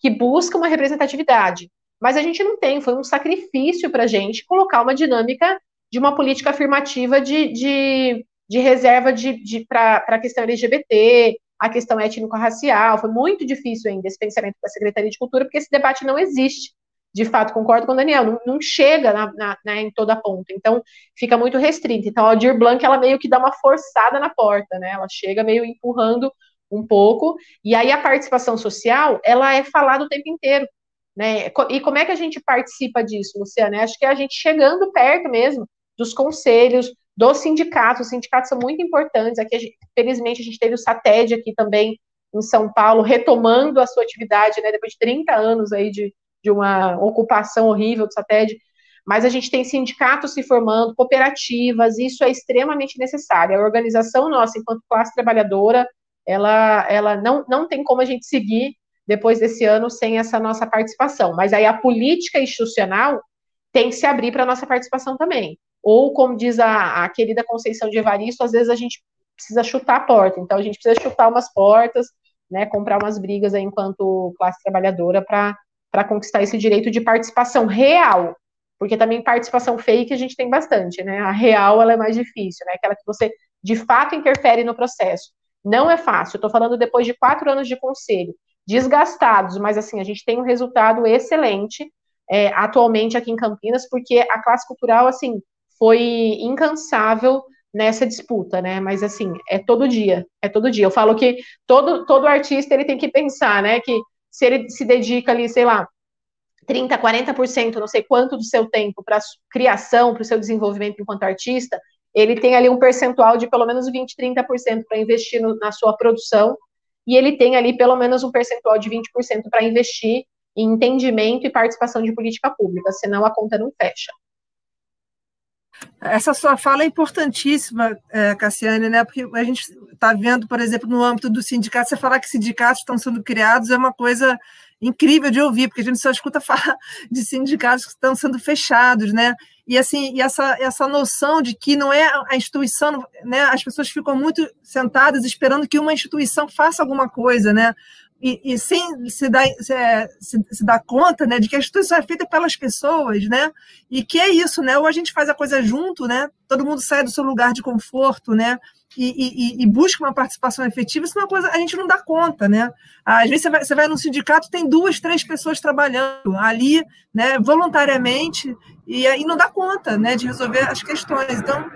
que buscam uma representatividade, mas a gente não tem, foi um sacrifício para a gente colocar uma dinâmica de uma política afirmativa de, de, de reserva de, de para a questão LGBT, a questão étnico-racial, foi muito difícil ainda esse pensamento da Secretaria de Cultura, porque esse debate não existe de fato, concordo com o Daniel, não, não chega na, na, né, em toda ponta, então fica muito restrito. Então a Aldir Blanc, ela meio que dá uma forçada na porta, né? Ela chega meio empurrando um pouco, e aí a participação social, ela é falada o tempo inteiro, né? E como é que a gente participa disso, Luciana? Acho que é a gente chegando perto mesmo dos conselhos, dos sindicatos, os sindicatos são muito importantes, aqui, a gente, felizmente, a gente teve o SATED aqui também, em São Paulo, retomando a sua atividade, né, depois de 30 anos aí de, de uma ocupação horrível do SATED, mas a gente tem sindicatos se formando, cooperativas, isso é extremamente necessário. A organização nossa, enquanto classe trabalhadora, ela, ela não, não tem como a gente seguir depois desse ano sem essa nossa participação. Mas aí a política institucional tem que se abrir para a nossa participação também. Ou, como diz a, a querida Conceição de Evaristo, às vezes a gente precisa chutar a porta. Então, a gente precisa chutar umas portas, né, comprar umas brigas aí enquanto classe trabalhadora para conquistar esse direito de participação real, porque também participação fake a gente tem bastante, né? A real ela é mais difícil, né? Aquela que você de fato interfere no processo. Não é fácil. Estou falando depois de quatro anos de conselho, desgastados, mas assim a gente tem um resultado excelente é, atualmente aqui em Campinas, porque a classe cultural assim foi incansável nessa disputa, né? Mas assim é todo dia, é todo dia. Eu falo que todo todo artista ele tem que pensar, né? Que se ele se dedica ali, sei lá, 30, 40%, não sei quanto do seu tempo para criação, para o seu desenvolvimento enquanto artista, ele tem ali um percentual de pelo menos 20, 30% para investir no, na sua produção, e ele tem ali pelo menos um percentual de 20% para investir em entendimento e participação de política pública, senão a conta não fecha. Essa sua fala é importantíssima, é, Cassiane, né? Porque a gente está vendo, por exemplo, no âmbito do sindicato, você falar que sindicatos estão sendo criados é uma coisa incrível de ouvir, porque a gente só escuta [LAUGHS] falar de sindicatos que estão sendo fechados, né? E assim, e essa, essa noção de que não é a instituição, né? As pessoas ficam muito sentadas esperando que uma instituição faça alguma coisa, né? E, e, sem se dar, se, se, dar conta né, de que a instituição é feita pelas pessoas, né? E que é isso, né? Ou a gente faz a coisa junto, né? Todo mundo sai do seu lugar de conforto, né? E, e, e busca uma participação efetiva, isso é uma coisa a gente não dá conta, né? Às vezes você vai, você vai num sindicato, tem duas, três pessoas trabalhando ali, né, voluntariamente, e aí não dá conta, né, de resolver as questões. Então,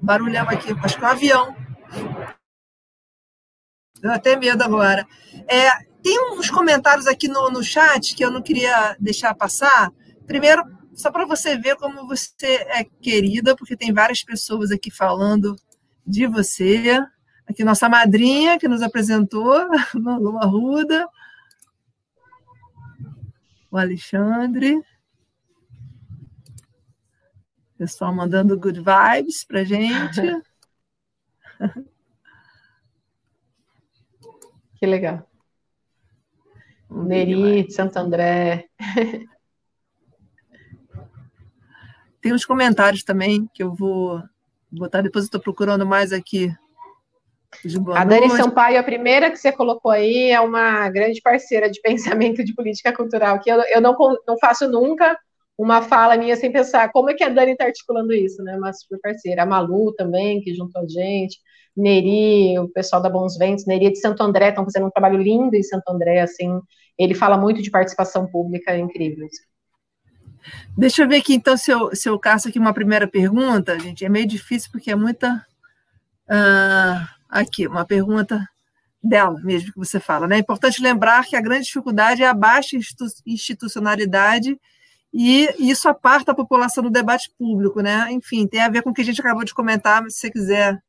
barulhão aqui, acho que é um avião. Deu até medo agora. É, tem uns comentários aqui no, no chat que eu não queria deixar passar. Primeiro, só para você ver como você é querida, porque tem várias pessoas aqui falando de você. Aqui nossa madrinha que nos apresentou, [LAUGHS] Lula Ruda. O Alexandre. Pessoal mandando good vibes para gente. [LAUGHS] Que legal. Neri, de Santo André. [LAUGHS] Tem uns comentários também que eu vou botar, depois eu estou procurando mais aqui. A Dani noite. Sampaio, a primeira que você colocou aí, é uma grande parceira de [LAUGHS] pensamento de política cultural, que eu, eu não, não faço nunca uma fala minha sem pensar como é que a Dani está articulando isso, né? Uma super parceira. A Malu também, que juntou a gente. Neri, o pessoal da Bons Ventos, Neri de Santo André, estão fazendo um trabalho lindo em Santo André, assim, ele fala muito de participação pública, é incrível. Deixa eu ver aqui, então, se eu, se eu caço aqui uma primeira pergunta, gente, é meio difícil porque é muita... Uh, aqui, uma pergunta dela mesmo que você fala, né? É importante lembrar que a grande dificuldade é a baixa institucionalidade e isso aparta a população do debate público, né? Enfim, tem a ver com o que a gente acabou de comentar, mas se você quiser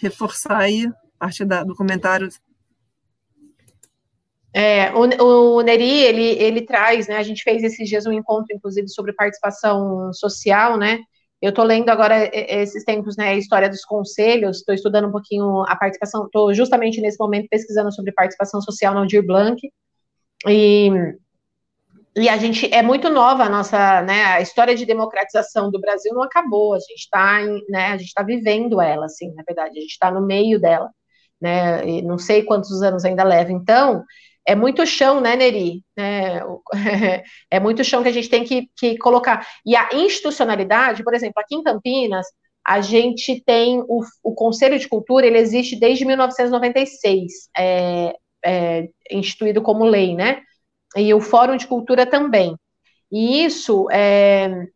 reforçar aí, a partir da, do comentário. É, o, o, Neri, ele, ele traz, né, a gente fez esses dias um encontro, inclusive, sobre participação social, né, eu estou lendo agora esses tempos, né, a história dos conselhos, estou estudando um pouquinho a participação, estou justamente nesse momento pesquisando sobre participação social no Aldir Blanc, e, e a gente, é muito nova a nossa, né, a história de democratização do Brasil não acabou, a gente está, né, a gente está vivendo ela, assim, na verdade, a gente está no meio dela, né, e não sei quantos anos ainda leva, então, é muito chão, né, Neri? É, [LAUGHS] é, muito chão que a gente tem que, que colocar. E a institucionalidade, por exemplo, aqui em Campinas, a gente tem o, o Conselho de Cultura, ele existe desde 1996, é, é, instituído como lei, né? E o Fórum de Cultura também. E isso é.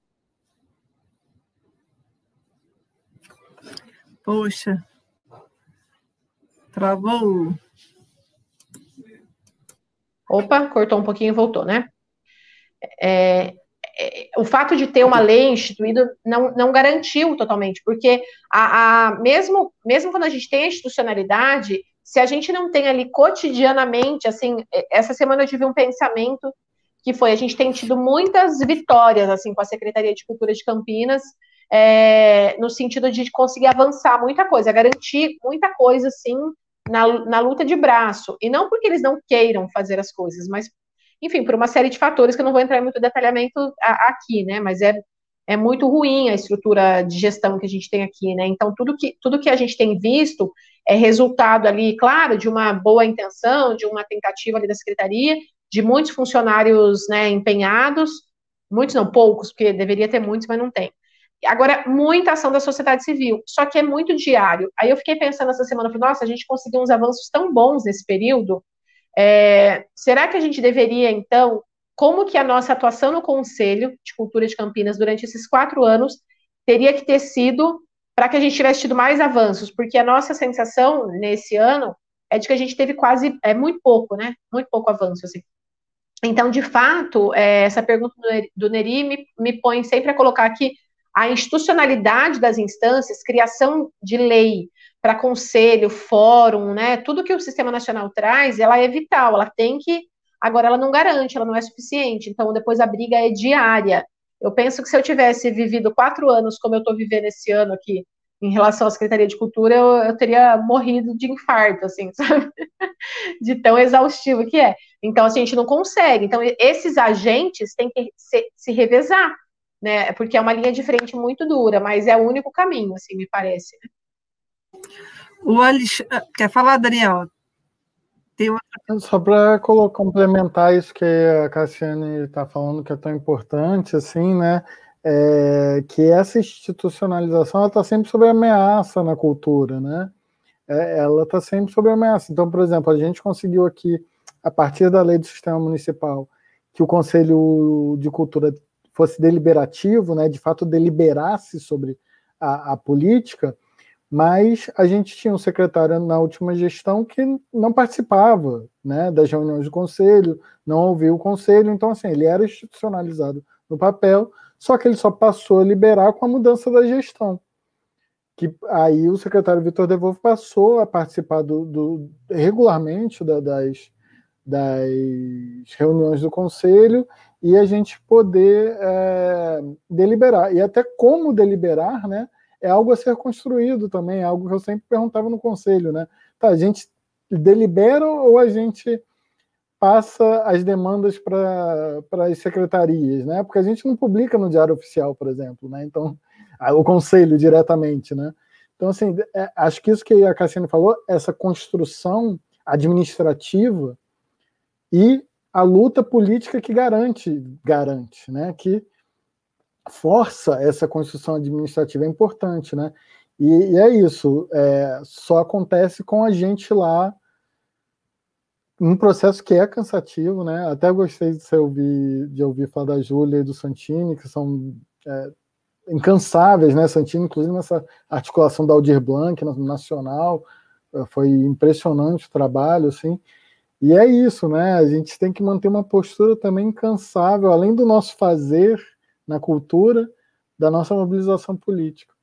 Poxa, travou Opa, cortou um pouquinho e voltou, né? É, é, o fato de ter uma lei instituída não, não garantiu totalmente, porque a, a, mesmo, mesmo quando a gente tem a institucionalidade, se a gente não tem ali cotidianamente, assim, essa semana eu tive um pensamento que foi, a gente tem tido muitas vitórias, assim, com a Secretaria de Cultura de Campinas, é, no sentido de conseguir avançar muita coisa, garantir muita coisa, assim, na, na luta de braço. E não porque eles não queiram fazer as coisas, mas, enfim, por uma série de fatores que eu não vou entrar em muito detalhamento aqui, né? Mas é, é muito ruim a estrutura de gestão que a gente tem aqui, né? Então, tudo que, tudo que a gente tem visto é resultado ali, claro, de uma boa intenção, de uma tentativa ali da secretaria, de muitos funcionários né, empenhados, muitos não, poucos, porque deveria ter muitos, mas não tem. Agora, muita ação da sociedade civil, só que é muito diário. Aí eu fiquei pensando essa semana, falei, nossa, a gente conseguiu uns avanços tão bons nesse período. É, será que a gente deveria, então, como que a nossa atuação no Conselho de Cultura de Campinas durante esses quatro anos teria que ter sido para que a gente tivesse tido mais avanços? Porque a nossa sensação nesse ano é de que a gente teve quase, é muito pouco, né? Muito pouco avanço, assim. Então, de fato, é, essa pergunta do Neri me, me põe sempre a colocar aqui a institucionalidade das instâncias, criação de lei para conselho, fórum, né, tudo que o Sistema Nacional traz, ela é vital, ela tem que, agora ela não garante, ela não é suficiente, então depois a briga é diária. Eu penso que se eu tivesse vivido quatro anos como eu estou vivendo esse ano aqui, em relação à Secretaria de Cultura, eu, eu teria morrido de infarto, assim, [LAUGHS] sabe? De tão exaustivo que é. Então, assim, a gente não consegue. Então, esses agentes têm que se, se revezar né? Porque é uma linha de frente muito dura, mas é o único caminho, assim, me parece. O Alexandre... Ah, quer falar, Daniel? Tem outra... Só para complementar isso que a Cassiane está falando, que é tão importante, assim, né? É, que essa institucionalização está sempre sob ameaça na cultura, né? É, ela está sempre sob ameaça. Então, por exemplo, a gente conseguiu aqui, a partir da lei do sistema municipal, que o Conselho de Cultura fosse deliberativo, né, de fato deliberasse sobre a, a política, mas a gente tinha um secretário na última gestão que não participava né, das reuniões do conselho, não ouvia o conselho, então assim, ele era institucionalizado no papel, só que ele só passou a liberar com a mudança da gestão. Que aí o secretário Vitor Devolvo passou a participar do, do regularmente da, das, das reuniões do conselho e a gente poder é, deliberar. E até como deliberar, né? É algo a ser construído também, é algo que eu sempre perguntava no conselho, né? Tá, a gente delibera ou a gente passa as demandas para as secretarias, né? Porque a gente não publica no Diário Oficial, por exemplo, né? Então, o conselho diretamente, né? Então, assim, é, acho que isso que a Cassiane falou, essa construção administrativa e a luta política que garante, garante, né, que força essa construção administrativa é importante, né? E, e é isso, é, só acontece com a gente lá um processo que é cansativo, né? Até gostei de, ouvir, de ouvir falar da Júlia e do Santini, que são é, incansáveis, né? Santini, inclusive nessa articulação da Aldir Blanc nacional, foi impressionante o trabalho, assim. E é isso, né? A gente tem que manter uma postura também incansável, além do nosso fazer na cultura, da nossa mobilização política.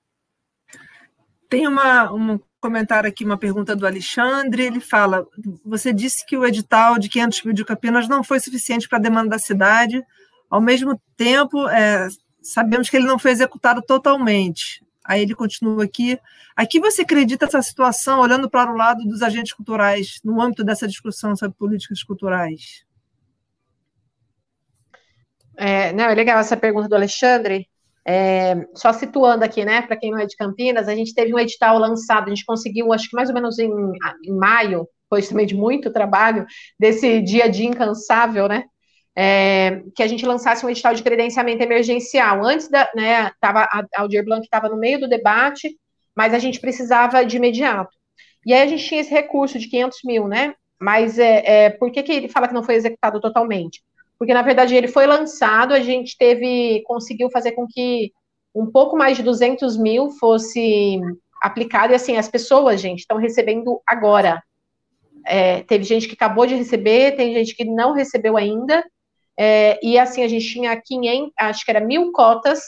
Tem uma, um comentário aqui, uma pergunta do Alexandre. Ele fala: Você disse que o edital de 500 mil de Campinas não foi suficiente para a demanda da cidade. Ao mesmo tempo, é, sabemos que ele não foi executado totalmente. Aí ele continua aqui. Aqui você acredita essa situação, olhando para o lado dos agentes culturais, no âmbito dessa discussão sobre políticas culturais? É, não, é legal essa pergunta do Alexandre. É, só situando aqui, né, para quem não é de Campinas, a gente teve um edital lançado, a gente conseguiu, acho que mais ou menos em, em maio, depois também de muito trabalho, desse dia a dia incansável, né, é, que a gente lançasse um edital de credenciamento emergencial. Antes da, né, tava, a Aldir Blanc estava no meio do debate, mas a gente precisava de imediato. E aí a gente tinha esse recurso de 500 mil, né, mas é, é, por que, que ele fala que não foi executado totalmente? Porque na verdade ele foi lançado, a gente teve, conseguiu fazer com que um pouco mais de 200 mil fosse aplicado, e assim, as pessoas, gente, estão recebendo agora. É, teve gente que acabou de receber, tem gente que não recebeu ainda, é, e assim, a gente tinha 500, acho que era mil cotas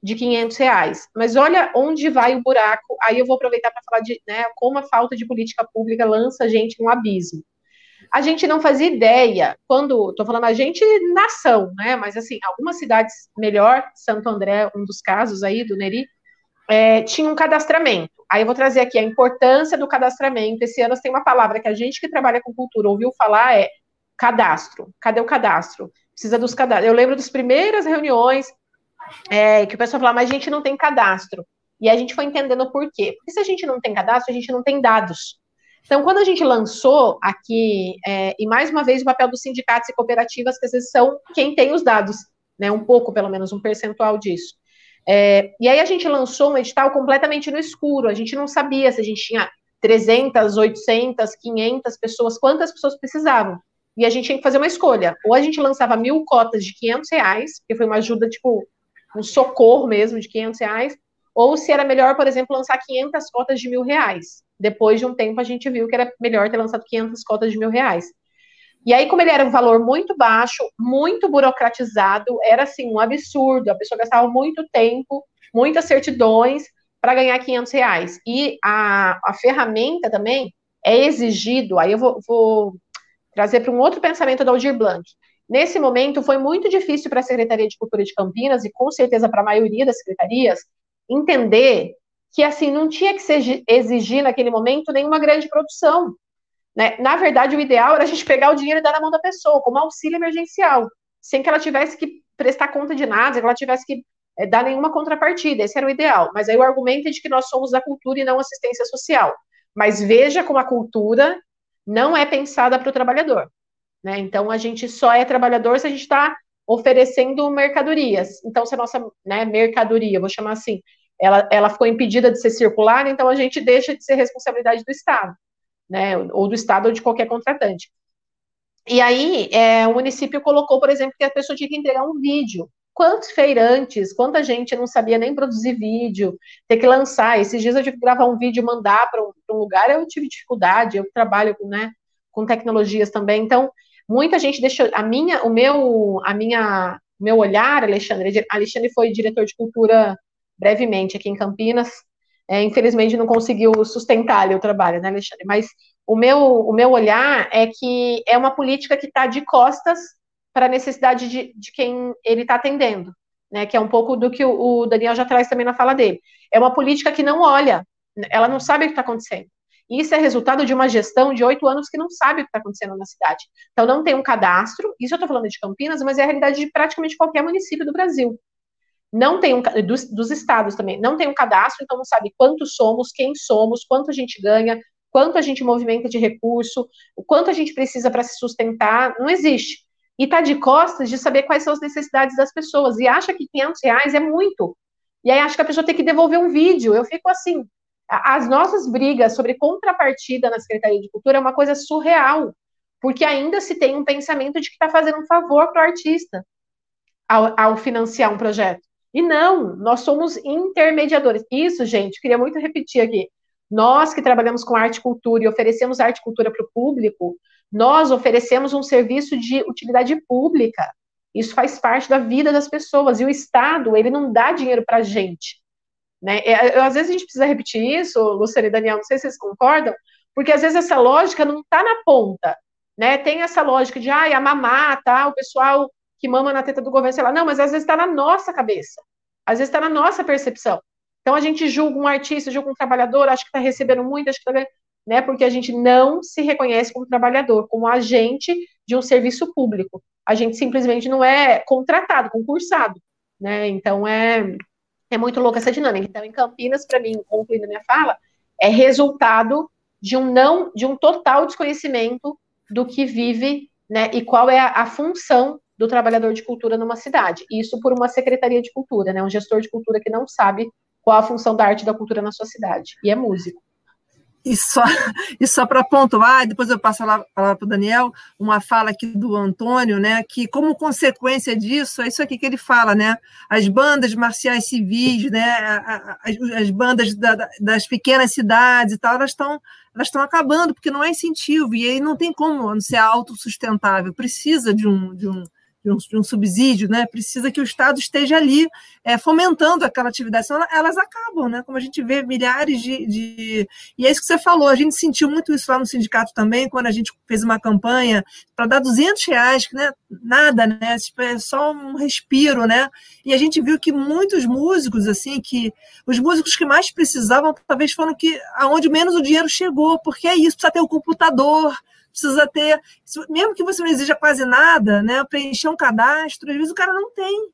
de 500 reais. Mas olha onde vai o buraco, aí eu vou aproveitar para falar de né, como a falta de política pública lança a gente num abismo a gente não fazia ideia, quando, estou falando a gente, nação, né, mas assim, algumas cidades melhor, Santo André, um dos casos aí do Neri, é, tinha um cadastramento. Aí eu vou trazer aqui a importância do cadastramento. Esse ano tem uma palavra que a gente que trabalha com cultura ouviu falar, é cadastro. Cadê o cadastro? Precisa dos cadastros. Eu lembro das primeiras reuniões é, que o pessoal falava, mas a gente não tem cadastro. E a gente foi entendendo por quê. Porque se a gente não tem cadastro, a gente não tem dados. Então, quando a gente lançou aqui, é, e mais uma vez o papel dos sindicatos e cooperativas, que às vezes são quem tem os dados, né, um pouco, pelo menos, um percentual disso. É, e aí a gente lançou um edital completamente no escuro, a gente não sabia se a gente tinha 300, 800, 500 pessoas, quantas pessoas precisavam. E a gente tinha que fazer uma escolha. Ou a gente lançava mil cotas de 500 reais, que foi uma ajuda, tipo, um socorro mesmo de 500 reais, ou se era melhor, por exemplo, lançar 500 cotas de mil reais. Depois de um tempo, a gente viu que era melhor ter lançado 500 cotas de mil reais. E aí, como ele era um valor muito baixo, muito burocratizado, era assim um absurdo. A pessoa gastava muito tempo, muitas certidões para ganhar 500 reais. E a, a ferramenta também é exigido. Aí eu vou, vou trazer para um outro pensamento da Aldir Blanc. Nesse momento, foi muito difícil para a Secretaria de Cultura de Campinas, e com certeza para a maioria das secretarias, entender que assim não tinha que exigir naquele momento nenhuma grande produção. Né? Na verdade, o ideal era a gente pegar o dinheiro e dar na mão da pessoa, como auxílio emergencial, sem que ela tivesse que prestar conta de nada, sem que ela tivesse que é, dar nenhuma contrapartida. Esse era o ideal. Mas aí o argumento é de que nós somos da cultura e não assistência social. Mas veja como a cultura não é pensada para o trabalhador. Né? Então, a gente só é trabalhador se a gente está oferecendo mercadorias. Então, se a nossa né, mercadoria, vou chamar assim, ela, ela ficou impedida de ser circular, então a gente deixa de ser responsabilidade do Estado, né, ou do Estado ou de qualquer contratante. E aí, é, o município colocou, por exemplo, que a pessoa tinha que entregar um vídeo. Quantos feirantes, quanta gente não sabia nem produzir vídeo, ter que lançar. Esses dias eu tive que gravar um vídeo e mandar para um, um, lugar, eu tive dificuldade, eu trabalho com, né, com tecnologias também. Então, muita gente deixou. A minha, o meu, a minha, meu olhar, Alexandre, Alexandre foi diretor de cultura brevemente aqui em Campinas. É, infelizmente não conseguiu sustentar ali o trabalho, né, Alexandre? Mas o meu, o meu olhar é que é uma política que está de costas para a necessidade de, de quem ele está atendendo, né? Que é um pouco do que o, o Daniel já traz também na fala dele. É uma política que não olha, ela não sabe o que está acontecendo. Isso é resultado de uma gestão de oito anos que não sabe o que está acontecendo na cidade. Então, não tem um cadastro, isso eu estou falando de Campinas, mas é a realidade de praticamente qualquer município do Brasil não tem um dos, dos, estados também, não tem um cadastro, então não sabe quantos somos, quem somos, quanto a gente ganha, quanto a gente movimenta de recurso, o quanto a gente precisa para se sustentar, não existe. E está de costas de saber quais são as necessidades das pessoas, e acha que 500 reais é muito. E aí acha que a pessoa tem que devolver um vídeo. Eu fico assim, as nossas brigas sobre contrapartida na Secretaria de Cultura é uma coisa surreal, porque ainda se tem um pensamento de que está fazendo um favor para o artista ao, ao financiar um projeto. E não, nós somos intermediadores. Isso, gente, queria muito repetir aqui. Nós que trabalhamos com arte e cultura e oferecemos arte e cultura para o público, nós oferecemos um serviço de utilidade pública. Isso faz parte da vida das pessoas. E o Estado, ele não dá dinheiro para a gente. Né? É, eu, às vezes a gente precisa repetir isso, Luciana e Daniel, não sei se vocês concordam, porque às vezes essa lógica não está na ponta, né? Tem essa lógica de, ah, a mamar, tá? O pessoal que mama na teta do governo, sei lá, não, mas às vezes está na nossa cabeça, às vezes está na nossa percepção. Então a gente julga um artista, julga um trabalhador, acho que está recebendo muito, acho que está né? Porque a gente não se reconhece como trabalhador, como agente de um serviço público. A gente simplesmente não é contratado, concursado, né? Então é é muito louca essa dinâmica. Então, em Campinas, para mim, concluindo a minha fala, é resultado de um não, de um total desconhecimento do que vive, né? E qual é a, a função do trabalhador de cultura numa cidade. Isso por uma secretaria de cultura, né? Um gestor de cultura que não sabe qual a função da arte e da cultura na sua cidade. E é músico. E só, [LAUGHS] e só para pontuar, depois eu passo a palavra para o Daniel, uma fala aqui do Antônio, né, que como consequência disso, é isso aqui que ele fala, né, as bandas marciais civis, né, as, as bandas da, das pequenas cidades e tal, elas estão elas estão acabando, porque não é incentivo, e aí não tem como ser autossustentável, precisa de um, de um, de um, de um, subsídio, né? Precisa que o Estado esteja ali é, fomentando aquela atividade, senão elas acabam, né? Como a gente vê milhares de, de, E é isso que você falou, a gente sentiu muito isso lá no sindicato também, quando a gente fez uma campanha para dar 200 reais, né? Nada, né? É só um respiro, né? E a gente viu que muitos músicos, assim, que os músicos que mais precisavam, talvez foram que aonde menos o dinheiro chegou, porque é isso, precisa ter o computador, precisa ter, mesmo que você não exija quase nada, né, preencher um cadastro, às vezes o cara não tem.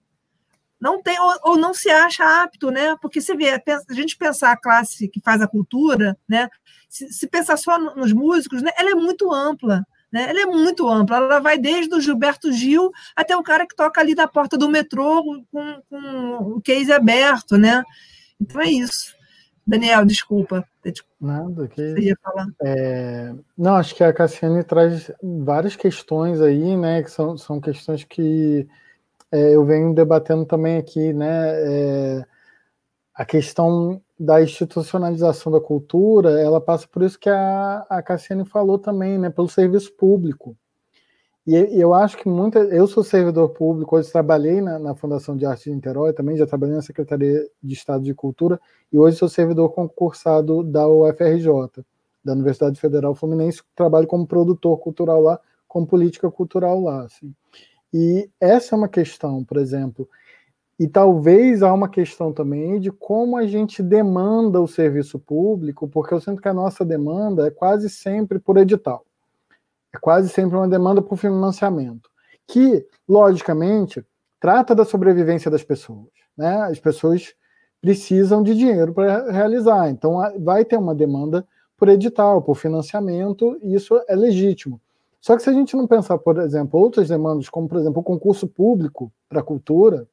Não tem, ou, ou não se acha apto, né? Porque você vê, a gente pensar a classe que faz a cultura, né? Se, se pensar só nos músicos, né, ela é muito ampla. Né? Ela é muito ampla, ela vai desde o Gilberto Gil até o cara que toca ali na porta do metrô com, com o case aberto, né? Então é isso. Daniel, desculpa. Nada, que. Você ia falar? É... Não, acho que a Cassiane traz várias questões aí, né? Que são, são questões que é, eu venho debatendo também aqui, né? É... A questão da institucionalização da cultura, ela passa por isso que a, a Cassiane falou também, né? Pelo serviço público. E eu acho que muita. Eu sou servidor público, hoje trabalhei na, na, Fundação de Arte de Niterói, também já trabalhei na Secretaria de Estado de Cultura, e hoje sou servidor concursado da UFRJ, da Universidade Federal Fluminense, trabalho como produtor cultural lá, como política cultural lá. Assim. E essa é uma questão, por exemplo, e talvez há uma questão também de como a gente demanda o serviço público, porque eu sinto que a nossa demanda é quase sempre por edital. É quase sempre uma demanda por financiamento, que, logicamente, trata da sobrevivência das pessoas. Né? As pessoas precisam de dinheiro para realizar, então vai ter uma demanda por edital, por financiamento, e isso é legítimo. Só que se a gente não pensar, por exemplo, outras demandas, como, por exemplo, o concurso público para a cultura,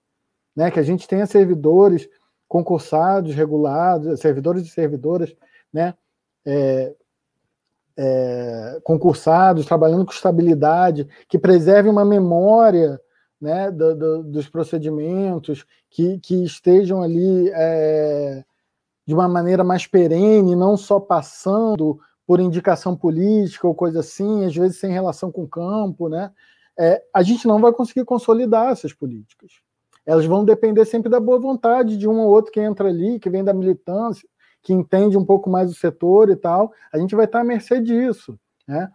né, que a gente tenha servidores concursados, regulados, servidores e servidoras, né, é, é, concursados, trabalhando com estabilidade, que preserve uma memória né, do, do, dos procedimentos, que, que estejam ali é, de uma maneira mais perene, não só passando por indicação política ou coisa assim, às vezes sem relação com o campo, né? É, a gente não vai conseguir consolidar essas políticas. Elas vão depender sempre da boa vontade de um ou outro que entra ali, que vem da militância, que entende um pouco mais o setor e tal, a gente vai estar à mercê disso, né?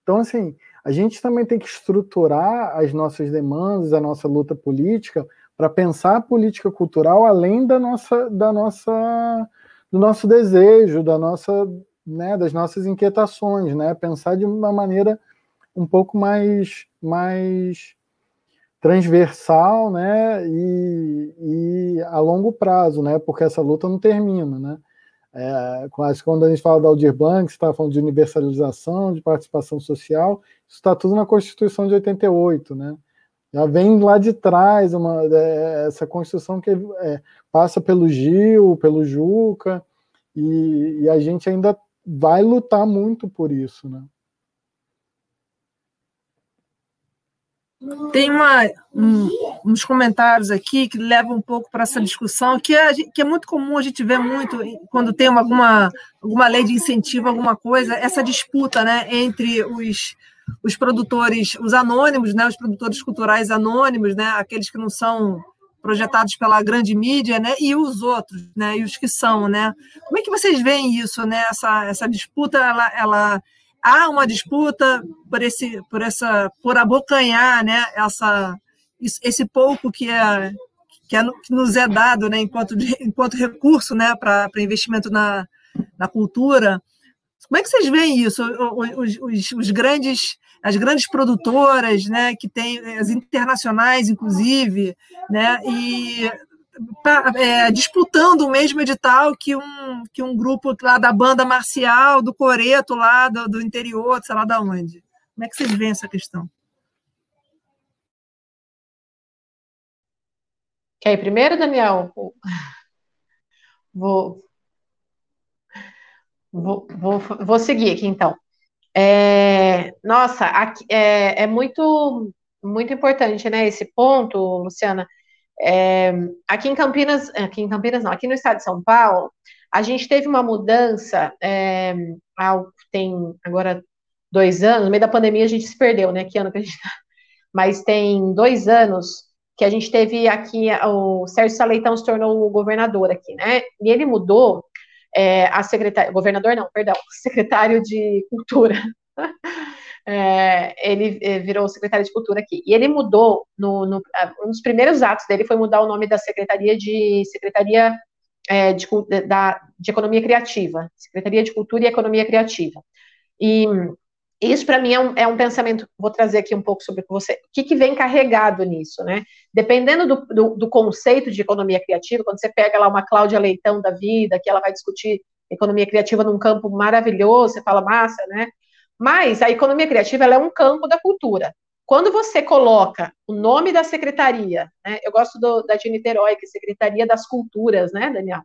Então, assim, a gente também tem que estruturar as nossas demandas, a nossa luta política, para pensar a política cultural além da nossa, da nossa, do nosso desejo, da nossa, né, das nossas inquietações, né? Pensar de uma maneira um pouco mais, mais transversal, né? E, e a longo prazo, né? Porque essa luta não termina, né? É, quando a gente fala da Aldir Blanc, está falando de universalização, de participação social, isso está tudo na Constituição de 88, né? Já vem lá de trás uma, é, essa Constituição que é, passa pelo Gil, pelo Juca, e, e a gente ainda vai lutar muito por isso, né? Tem uma, um, uns comentários aqui que levam um pouco para essa discussão, que é, que é muito comum a gente ver muito quando tem uma, alguma, alguma lei de incentivo, alguma coisa, essa disputa né, entre os, os produtores, os anônimos, né, os produtores culturais anônimos, né, aqueles que não são projetados pela grande mídia, né, e os outros, né, e os que são, né? Como é que vocês veem isso, né? Essa, essa disputa, ela, ela há uma disputa por esse, por essa, por abocanhar, né? Essa, esse pouco que é que, é, que nos é dado, né? Enquanto [LAUGHS] enquanto recurso, né? Para investimento na, na cultura. Como é que vocês veem isso? Os, os, os grandes as grandes produtoras, né, que tem as internacionais, inclusive, né, e é, disputando o mesmo edital que um, que um grupo lá da banda marcial, do Coreto, lá do, do interior, sei lá da onde. Como é que vocês veem essa questão? Quer ir primeiro, Daniel? Vou, vou, vou, vou seguir aqui, então. É, nossa, aqui, é, é, muito, muito importante, né, esse ponto, Luciana. É, aqui em Campinas, aqui em Campinas não, aqui no estado de São Paulo, a gente teve uma mudança, é, tem agora dois anos, no meio da pandemia a gente se perdeu, né, que ano que a gente tá, mas tem dois anos que a gente teve aqui, o Sérgio Saleitão se tornou governador aqui, né, e ele mudou é, a secretária, governador não, perdão, [LAUGHS] secretário de Cultura. [LAUGHS] É, ele é, virou secretário de Cultura aqui. E ele mudou, no, no, um dos primeiros atos dele foi mudar o nome da Secretaria de Secretaria é, de, da, de Economia Criativa, Secretaria de Cultura e Economia Criativa. E isso, para mim, é um, é um, pensamento, vou trazer aqui um pouco sobre você, o que, que vem carregado nisso, né? Dependendo do, do, do, conceito de economia criativa, quando você pega lá uma Cláudia Leitão da vida, que ela vai discutir economia criativa num campo maravilhoso, você fala, massa, né? Mas a economia criativa, é um campo da cultura. Quando você coloca o nome da secretaria, né? Eu gosto do, da de Niterói, que é Secretaria das Culturas, né, Daniel?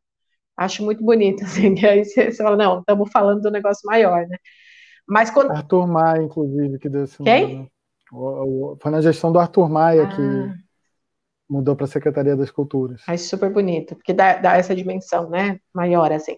Acho muito bonito, [LAUGHS] assim, que aí você, você fala, não, estamos falando do negócio maior, né? Mas quando... Arthur Maia, inclusive, que deu esse Quem? nome. Foi na gestão do Arthur Maia ah. que mudou para a Secretaria das Culturas. Acho super bonito, porque dá, dá essa dimensão, né, maior, assim.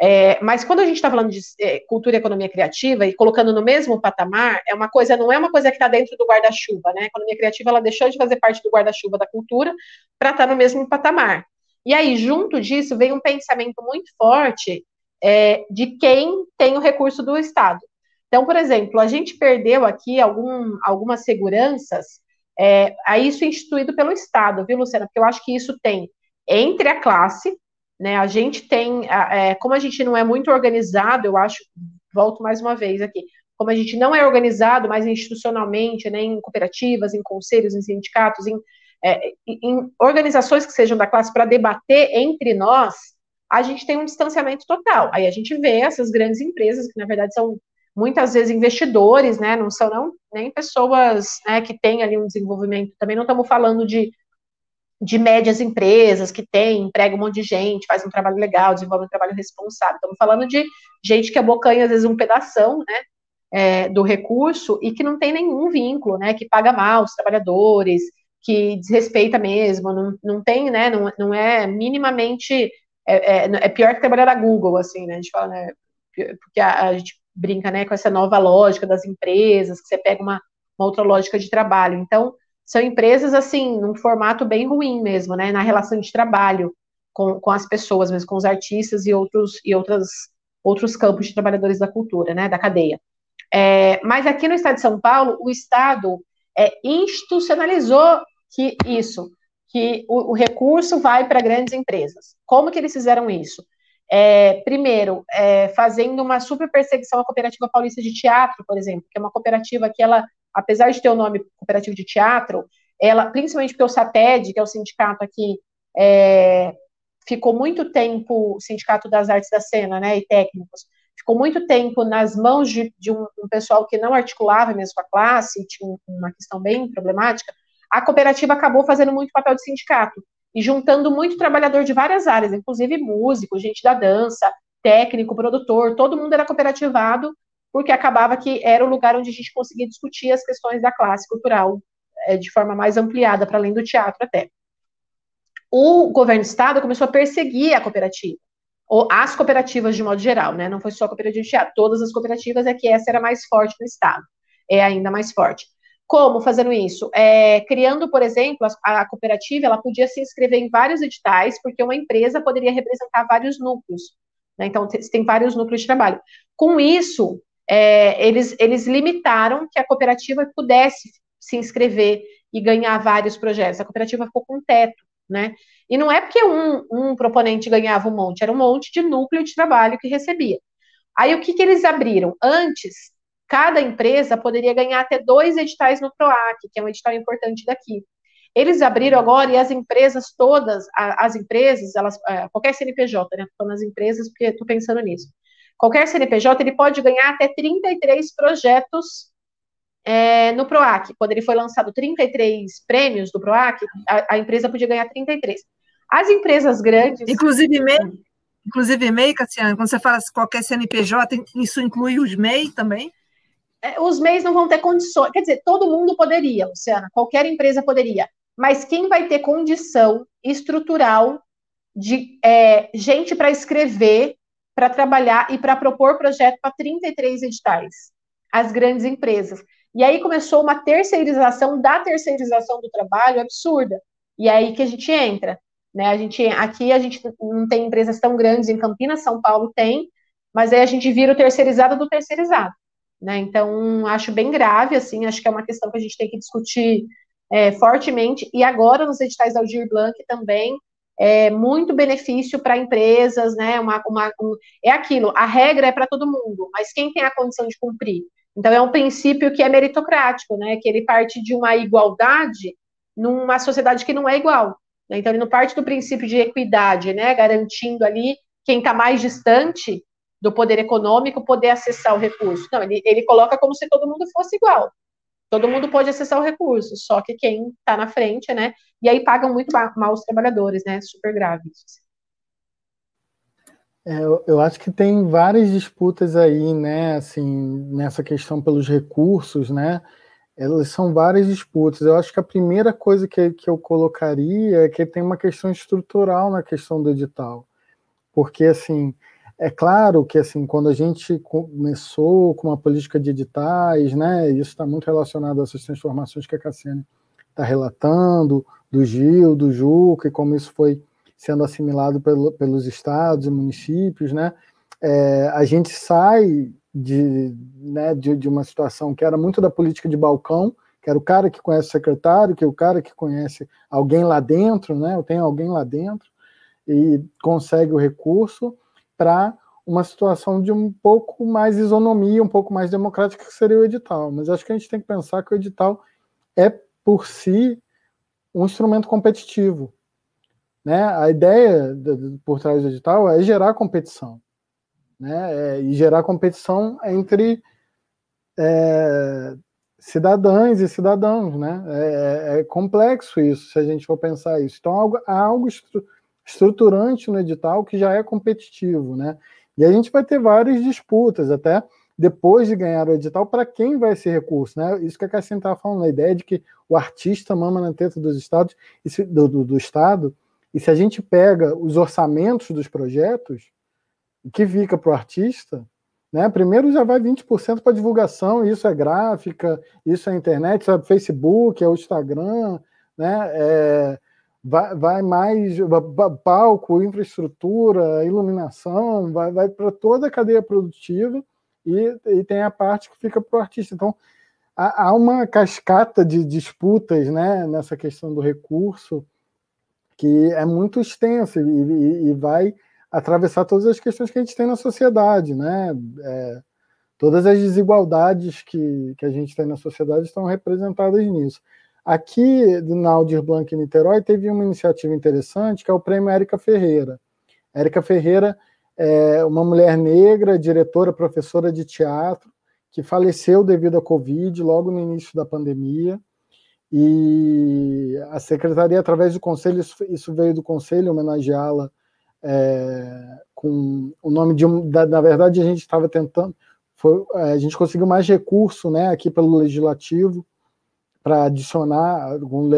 É, mas quando a gente está falando de é, cultura e economia criativa e colocando no mesmo patamar, é uma coisa, não é uma coisa que está dentro do guarda-chuva, né? A economia criativa ela deixou de fazer parte do guarda-chuva da cultura para estar tá no mesmo patamar. E aí, junto disso, vem um pensamento muito forte é, de quem tem o recurso do Estado. Então, por exemplo, a gente perdeu aqui algum, algumas seguranças, é, a isso instituído pelo Estado, viu, Luciana? Porque eu acho que isso tem entre a classe, né? A gente tem, é, como a gente não é muito organizado, eu acho, volto mais uma vez aqui, como a gente não é organizado mais institucionalmente, né, em cooperativas, em conselhos, em sindicatos, em, é, em organizações que sejam da classe para debater entre nós, a gente tem um distanciamento total. Aí a gente vê essas grandes empresas, que na verdade são muitas vezes investidores, né, não são não, nem pessoas né, que têm ali um desenvolvimento, também não estamos falando de, de médias empresas que têm, emprega um monte de gente, faz um trabalho legal, desenvolve um trabalho responsável, estamos falando de gente que abocanha às vezes um pedaço, né, é, do recurso e que não tem nenhum vínculo, né, que paga mal os trabalhadores, que desrespeita mesmo, não, não tem, né, não, não é minimamente, é, é, é pior que trabalhar na Google, assim, né, a gente fala, né, porque a, a gente brinca né, com essa nova lógica das empresas, que você pega uma, uma outra lógica de trabalho. Então, são empresas, assim, num formato bem ruim mesmo, né, na relação de trabalho com, com as pessoas, mesmo com os artistas e outros, e outras, outros campos de trabalhadores da cultura, né, da cadeia. É, mas aqui no estado de São Paulo, o Estado é, institucionalizou que isso, que o, o recurso vai para grandes empresas. Como que eles fizeram isso? É, primeiro, é, fazendo uma super perseguição à Cooperativa Paulista de Teatro, por exemplo, que é uma cooperativa que ela, apesar de ter o nome Cooperativa de Teatro, ela, principalmente porque o SATED, que é o sindicato aqui, é, ficou muito tempo, Sindicato das Artes da Cena, né, e técnicos, ficou muito tempo nas mãos de, de um, um, pessoal que não articulava mesmo a classe, tinha uma questão bem problemática, a cooperativa acabou fazendo muito papel de sindicato e juntando muito trabalhador de várias áreas, inclusive músico, gente da dança, técnico, produtor, todo mundo era cooperativado, porque acabava que era o lugar onde a gente conseguia discutir as questões da classe cultural é, de forma mais ampliada, para além do teatro até. O governo do estado começou a perseguir a cooperativa, ou as cooperativas de modo geral, né? Não foi só a cooperativa de teatro, todas as cooperativas, é que essa era mais forte no estado, é ainda mais forte. Como fazendo isso? É, criando, por exemplo, a, a, cooperativa ela podia se inscrever em vários editais, porque uma empresa poderia representar vários núcleos. Né? Então, tem vários núcleos de trabalho. Com isso, é, eles, eles limitaram que a cooperativa pudesse se inscrever e ganhar vários projetos. A cooperativa ficou com um teto, né? E não é porque um, um proponente ganhava um monte, era um monte de núcleo de trabalho que recebia. Aí o que, que eles abriram? Antes, cada empresa poderia ganhar até dois editais no PROAC, que é um edital importante daqui. Eles abriram agora e as empresas todas, as empresas, elas, é, qualquer CNPJ, né? Estou nas empresas porque estou pensando nisso. Qualquer CNPJ ele pode ganhar até 33 projetos é, no PROAC. Quando ele foi lançado 33 prêmios do PROAC, a, a, empresa podia ganhar 33. As empresas grandes. Inclusive MEI, inclusive MEI, Cassiano, quando você fala qualquer CNPJ, isso inclui os MEI também? É, os MEIs não vão ter condições. Quer dizer, todo mundo poderia, Luciana, qualquer empresa poderia. Mas quem vai ter condição estrutural de é, gente para escrever, para trabalhar e para propor projeto para 33 editais? As grandes empresas. E aí começou uma terceirização da terceirização do trabalho absurda. E é aí que a gente entra. Né? A gente, aqui a gente não tem empresas tão grandes, em Campinas, São Paulo tem, mas aí a gente vira o terceirizado do terceirizado. Né? Então, acho bem grave, assim, acho que é uma questão que a gente tem que discutir é, fortemente, e agora nos editais Aldir Blanc também, é muito benefício para empresas, né? Uma, uma, um, é aquilo, a regra é para todo mundo, mas quem tem a condição de cumprir? Então, é um princípio que é meritocrático, né? Que ele parte de uma igualdade numa sociedade que não é igual. Né? Então, ele não parte do princípio de equidade, né? Garantindo ali quem está mais distante do poder econômico poder acessar o recurso. Não, ele, ele coloca como se todo mundo fosse igual. Todo mundo pode acessar o recurso, só que quem está na frente, né? E aí pagam muito mal os trabalhadores, né? Super grave isso. É, eu acho que tem várias disputas aí, né? Assim, nessa questão pelos recursos, né? Elas são várias disputas. Eu acho que a primeira coisa que, que eu colocaria é que tem uma questão estrutural na questão do edital. Porque, assim, é claro que assim, quando a gente começou com uma política de editais, né, isso está muito relacionado a essas transformações que a Cassiane está relatando, do Gil, do Juca, e como isso foi sendo assimilado pelo, pelos estados e municípios, né, é, a gente sai de, né, de, de uma situação que era muito da política de balcão, que era o cara que conhece o secretário, que é o cara que conhece alguém lá dentro, né, eu tenho alguém lá dentro, e consegue o recurso, para uma situação de um pouco mais isonomia, um pouco mais democrática, que seria o edital. Mas acho que a gente tem que pensar que o edital é, por si, um instrumento competitivo. Né? A ideia de, por trás do edital é gerar competição. Né? É, e gerar competição entre é, cidadãs e cidadãos. Né? É, é, complexo isso, se a gente for pensar isso. Então, há algo, há algo estruturante no edital que já é competitivo, né? E a gente vai ter várias disputas, até depois de ganhar o edital, para quem vai esse recurso, né? Isso que a Cassina estava falando, a ideia de que o artista mama na teta dos estados, do, do, do Estado, e se a gente pega os orçamentos dos projetos, que fica para o artista, né? Primeiro já vai 20% para divulgação, isso é gráfica, isso é internet, isso é Facebook, é o Instagram, né? É, vai, vai mais palco, infraestrutura, iluminação, vai, vai para toda a cadeia produtiva e, e tem a parte que fica para o artista. Então, há, há, uma cascata de disputas né, nessa questão do recurso que é muito extensa e, e, e vai atravessar todas as questões que a gente tem na sociedade, né? É, todas as desigualdades que, que a gente tem na sociedade estão representadas nisso. Aqui na Aldir Blanc em Niterói teve uma iniciativa interessante que é o Prêmio Érica Ferreira. Érica Ferreira é uma mulher negra, diretora, professora de teatro, que faleceu devido à Covid logo no início da pandemia. E a secretaria, através do conselho, isso veio do conselho homenageá-la é, com o nome de um. Na verdade, a gente estava tentando, foi, é, a gente conseguiu mais recurso né, aqui pelo legislativo para adicionar algum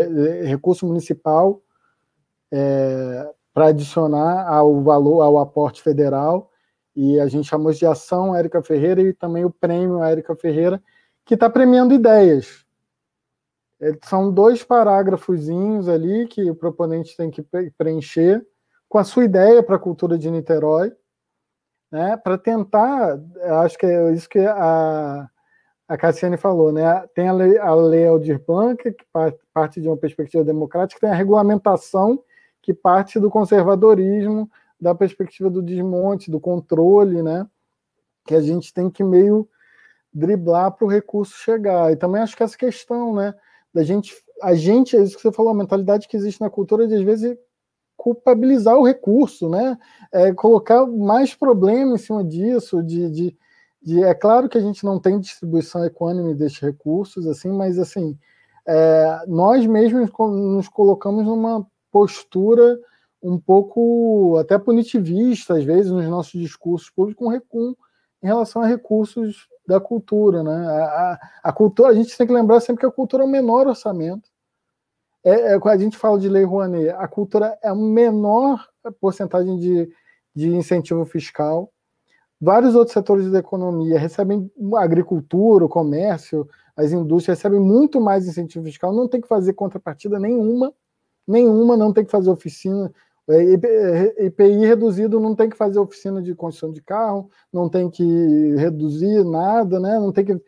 recurso municipal é, para adicionar ao valor, ao aporte federal, e a gente chamou de ação Érica Ferreira e também o prêmio Érica Ferreira, que está premiando ideias. É, são dois parágrafozinhos ali que o proponente tem que preencher com a sua ideia para a cultura de Niterói, né, para tentar, acho que é isso que a, a Cassiane falou, né, tem a lei, a lei Aldir Blanc, que parte de uma perspectiva democrática, tem a regulamentação, que parte do conservadorismo, da perspectiva do desmonte, do controle, né, que a gente tem que meio driblar para o recurso chegar. E também acho que essa questão, né, da gente, a gente, é isso que você falou, a mentalidade que existe na cultura de às vezes culpabilizar o recurso, né? É, colocar mais problema em cima disso, de, de, de, é claro que a gente não tem distribuição econômica desses recursos, assim, mas assim, é, nós mesmos nos colocamos numa postura um pouco até punitivista, às vezes, nos nossos discursos públicos, com, com, em relação a recursos da cultura, né? A, a, a, cultura, a gente tem que lembrar sempre que a cultura é o menor orçamento. É, é, a gente fala de lei Rouanet, a cultura é a menor porcentagem de, de incentivo fiscal. Vários outros setores da economia recebem agricultura, o comércio, as indústrias recebem muito mais incentivo fiscal, não tem que fazer contrapartida nenhuma, nenhuma, não tem que fazer oficina, IPI reduzido não tem que fazer oficina de construção de carro, não tem que reduzir nada, né? não tem que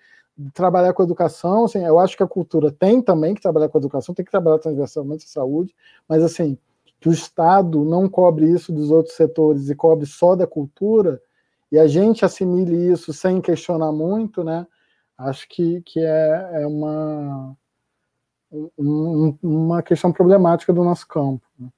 trabalhar com educação. Assim, eu acho que a cultura tem também que trabalhar com educação, tem que trabalhar transversalmente a saúde, mas assim, que o Estado não cobre isso dos outros setores e cobre só da cultura, e a gente assimile isso sem questionar muito, né? Acho que, que é, é uma, um, uma questão problemática do nosso campo. Né?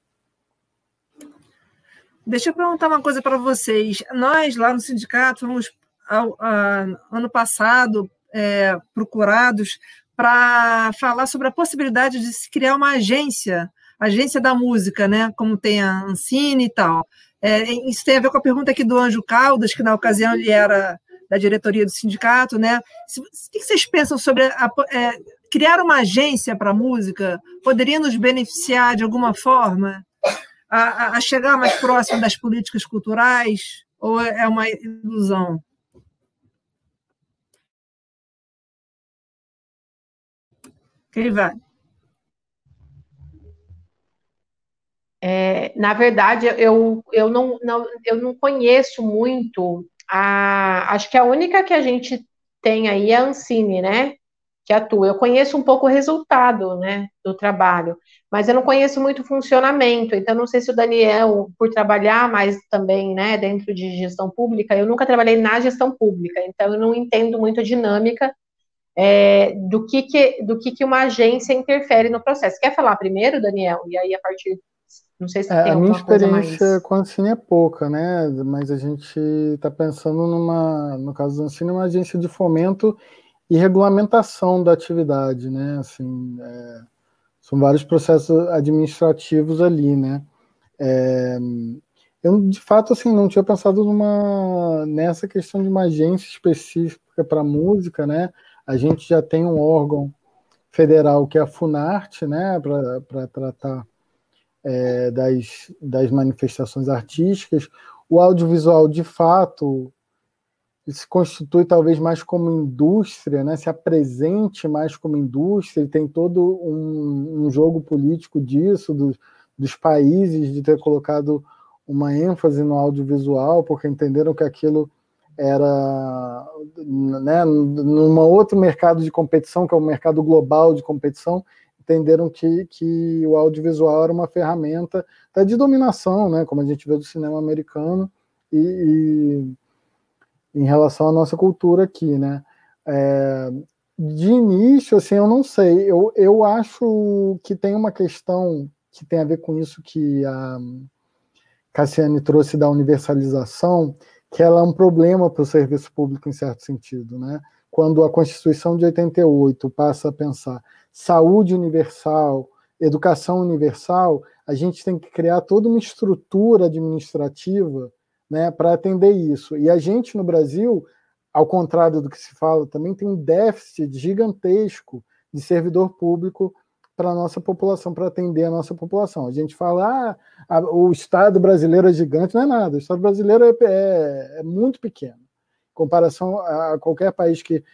Deixa eu perguntar uma coisa para vocês. Nós, lá no sindicato, fomos, ao, a, ano passado, é, procurados para falar sobre a possibilidade de se criar uma agência, agência da música, né? como tem a Ancine e tal. É, isso tem a ver com a pergunta aqui do Anjo Caldas, que na ocasião ele era da diretoria do sindicato. Né? O que vocês pensam sobre a, é, criar uma agência para a música? Poderia nos beneficiar de alguma forma? A, a, chegar mais próximo das políticas culturais? Ou é uma ilusão? Quem vai? É, na verdade, eu, eu, não, não, eu não conheço muito a. Acho que a única que a gente tem aí é a Ancine, né? Que atua. Eu conheço um pouco o resultado né, do trabalho, mas eu não conheço muito o funcionamento. Então, não sei se o Daniel, por trabalhar mais também né, dentro de gestão pública, eu nunca trabalhei na gestão pública, então eu não entendo muito a dinâmica é, do, que, que, do que, que uma agência interfere no processo. Quer falar primeiro, Daniel? E aí, a partir. Não sei se é, tem A minha experiência mais... com a Ancine é pouca, né? Mas a gente está pensando numa, no caso da Ancine, uma agência de fomento e regulamentação da atividade, né? Assim, é, são vários processos administrativos ali, né? É, eu, de fato, assim, não tinha pensado numa, nessa questão de uma agência específica para música, né? A gente já tem um órgão federal que é a Funarte, né, para tratar é, das, das manifestações artísticas. O audiovisual, de fato, se constitui talvez mais como indústria, né, se apresente mais como indústria, e tem todo um, um jogo político disso, do, dos países, de ter colocado uma ênfase no audiovisual, porque entenderam que aquilo era né, num outro mercado de competição, que é o mercado global de competição, entenderam que, que o audiovisual era uma ferramenta até de dominação, né, como a gente vê do cinema americano, e, e em relação à nossa cultura aqui. Né. É, de início, assim, eu não sei, eu, eu acho que tem uma questão que tem a ver com isso que a Cassiane trouxe da universalização, que ela é um problema para o serviço público em certo sentido, né? Quando a Constituição de 88 passa a pensar saúde universal, educação universal, a gente tem que criar toda uma estrutura administrativa, né, para atender isso. E a gente no Brasil, ao contrário do que se fala, também tem um déficit gigantesco de servidor público para a nossa população, para atender a nossa população. A gente fala, ah, o Estado brasileiro é gigante, não é nada. O Estado brasileiro é, é, é muito pequeno, em comparação a qualquer país que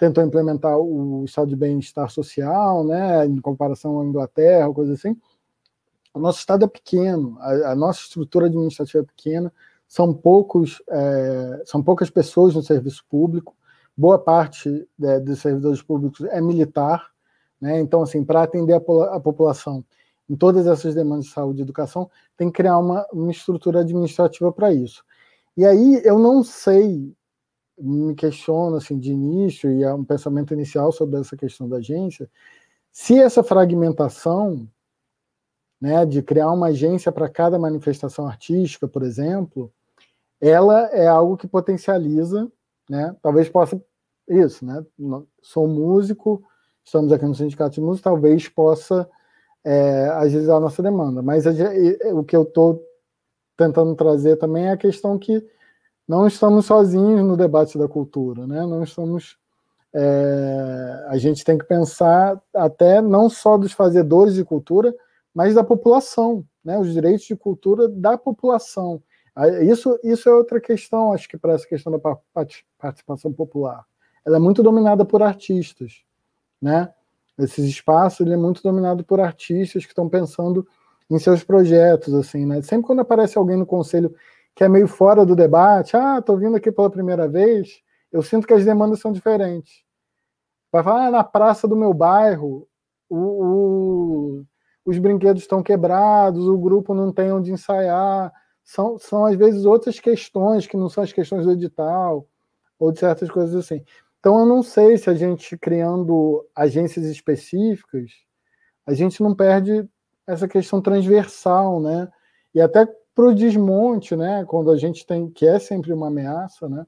tentou implementar o estado de bem-estar social, né, em comparação à Inglaterra, coisa assim. O nosso estado é pequeno, a, a nossa estrutura administrativa é pequena, são poucos, é, são poucas pessoas no serviço público, boa parte é, dos servidores públicos é militar, né? Então, assim, para atender a, a, população em todas essas demandas de saúde e educação, tem que criar uma, uma estrutura administrativa para isso. E aí eu não sei, me questiono assim de início e é um pensamento inicial sobre essa questão da agência, se essa fragmentação, né, de criar uma agência para cada manifestação artística, por exemplo, ela é algo que potencializa, né? Talvez possa isso, né? Sou músico, estamos aqui no sindicato de música, talvez possa é, agilizar a nossa demanda. Mas o que eu estou tentando trazer também é a questão que não estamos sozinhos no debate da cultura, né? Não estamos é, a gente tem que pensar até não só dos fazedores de cultura, mas da população, né? Os direitos de cultura da população. Isso, isso é outra questão, acho que para essa questão da participação popular. Ela é muito dominada por artistas, né? Esses espaços ele é muito dominado por artistas que estão pensando em seus projetos, assim, né? Sempre quando aparece alguém no conselho que é meio fora do debate, ah, estou vindo aqui pela primeira vez, eu sinto que as demandas são diferentes. Vai falar, ah, na praça do meu bairro, o, o, os brinquedos estão quebrados, o grupo não tem onde ensaiar, são, são às vezes outras questões que não são as questões do edital ou de certas coisas assim. Então eu não sei se a gente criando agências específicas, a gente não perde essa questão transversal, né? E até para o desmonte, né? Quando a gente tem, que é sempre uma ameaça, né?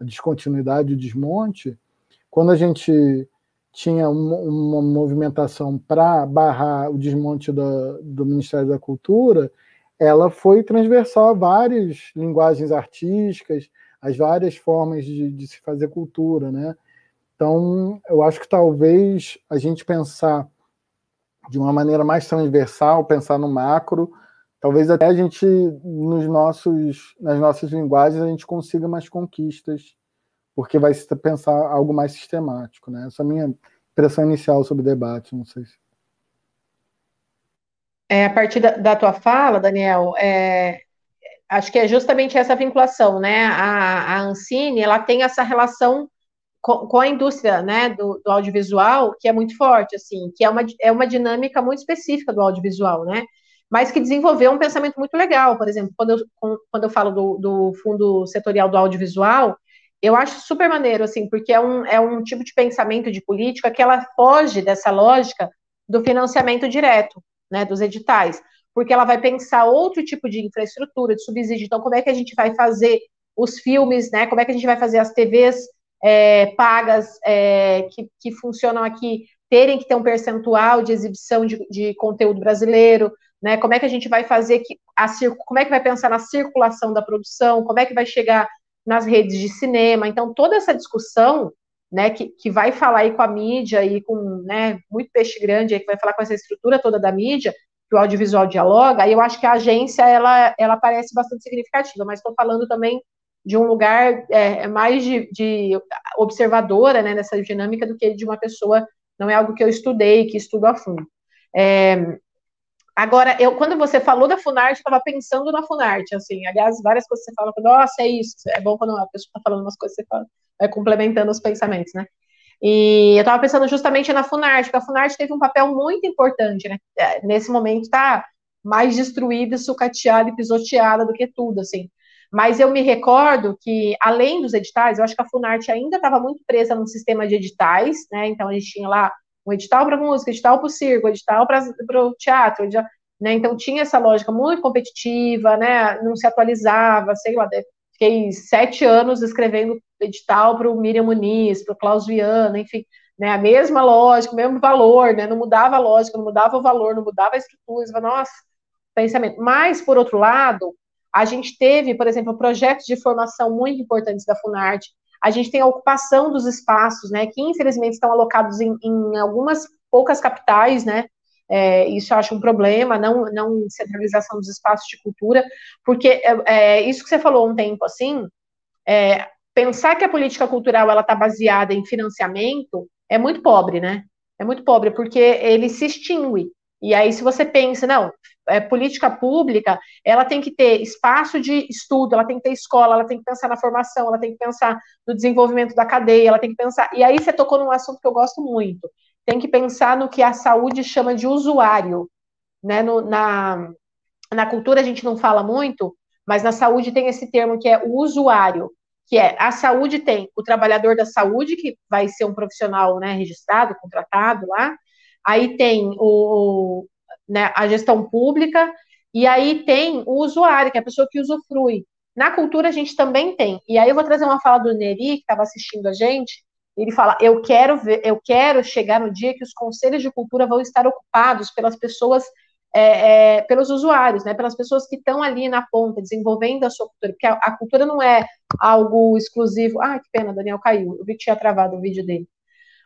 A descontinuidade, o desmonte, quando a gente tinha uma, movimentação para barrar o desmonte do, do Ministério da Cultura, ela foi transversal a várias linguagens artísticas, as várias formas de, de, se fazer cultura, né? Então, eu acho que talvez a gente pensar de uma maneira mais transversal, pensar no macro, talvez até a gente nos nossos nas nossas linguagens a gente consiga mais conquistas, porque vai se pensar algo mais sistemático, né? Essa é a minha impressão inicial sobre o debate, não sei se é, a partir da, da, tua fala, Daniel, é, acho que é justamente essa vinculação, né? A, a Ancine, ela tem essa relação com, com a indústria, né, do, do, audiovisual, que é muito forte, assim, que é uma, é uma dinâmica muito específica do audiovisual, né? Mas que desenvolveu um pensamento muito legal, por exemplo, quando eu, quando eu falo do, do fundo setorial do audiovisual, eu acho super maneiro, assim, porque é um, é um tipo de pensamento de política que ela foge dessa lógica do financiamento direto né, dos editais, porque ela vai pensar outro tipo de infraestrutura, de subsídio. Então, como é que a gente vai fazer os filmes, né? Como é que a gente vai fazer as TVs é, pagas é, que, que funcionam aqui terem que ter um percentual de exibição de, de conteúdo brasileiro, né? Como é que a gente vai fazer que a como é que vai pensar na circulação da produção, como é que vai chegar nas redes de cinema. Então, toda essa discussão né, que, que vai falar aí com a mídia e com né, muito peixe grande aí, que vai falar com essa estrutura toda da mídia, que o audiovisual dialoga, aí eu acho que a agência, ela, ela parece bastante significativa, mas estou falando também de um lugar é, é, mais de, de, observadora, né, nessa dinâmica, do que de uma pessoa, não é algo que eu estudei, que estudo a fundo. É, agora, eu, quando você falou da Funarte, estava pensando na Funarte, assim, aliás, várias coisas você fala, nossa, é isso, é bom quando a pessoa está falando umas coisas você fala, é, complementando os pensamentos, né? E eu estava pensando justamente na Funarte, porque a Funarte teve um papel muito importante, né? É, nesse momento está mais destruída, sucateada e pisoteada do que tudo, assim. Mas eu me recordo que, além dos editais, eu acho que a Funarte ainda estava muito presa no sistema de editais, né? Então a gente tinha lá um edital para música, edital para o circo, edital para o teatro, né? Então tinha essa lógica muito competitiva, né? Não se atualizava, sei lá, fiquei sete anos escrevendo edital para o Miriam Muniz, para o Klaus Viana, enfim, né, a mesma lógica, o mesmo valor, né, não mudava a lógica, não mudava o valor, não mudava a estrutura, nossa, pensamento. Mas, por outro lado, a gente teve, por exemplo, projetos de formação muito importantes da Funarte, a gente tem a ocupação dos espaços, né, que infelizmente estão alocados em, em algumas poucas capitais, né, é, isso eu acho um problema, não, não centralização dos espaços de cultura, porque é, é, isso que você falou um tempo assim, é, pensar que a política cultural ela está baseada em financiamento é muito pobre, né? É muito pobre, porque ele se extingue. E aí, se você pensa, não, é, política pública, ela tem que ter espaço de estudo, ela tem que ter escola, ela tem que pensar na formação, ela tem que pensar no desenvolvimento da cadeia, ela tem que pensar. E aí você tocou num assunto que eu gosto muito. Tem que pensar no que a saúde chama de usuário. Né? No, na, na cultura a gente não fala muito, mas na saúde tem esse termo que é o usuário, que é a saúde tem o trabalhador da saúde, que vai ser um profissional né, registrado, contratado lá, aí tem o, né, a gestão pública, e aí tem o usuário, que é a pessoa que usufrui. Na cultura a gente também tem. E aí eu vou trazer uma fala do Neri, que estava assistindo a gente. Ele fala: eu quero ver, eu quero chegar no dia que os conselhos de cultura vão estar ocupados pelas pessoas, é, é, pelos usuários, né, pelas pessoas que estão ali na ponta, desenvolvendo a sua cultura, porque a, a, cultura não é algo exclusivo. Ah, que pena, Daniel caiu. Eu vi que tinha travado o vídeo dele.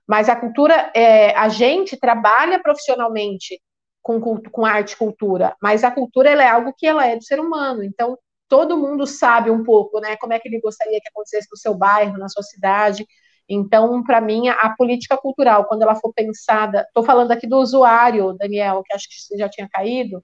Mas a cultura, é, a gente trabalha profissionalmente com, com arte e cultura, mas a cultura é algo que ela é do ser humano, então todo mundo sabe um pouco, né, como é que ele gostaria que acontecesse no seu bairro, na sua cidade, então, para mim, a política cultural, quando ela for pensada, estou falando aqui do usuário, Daniel, que acho que você já tinha caído,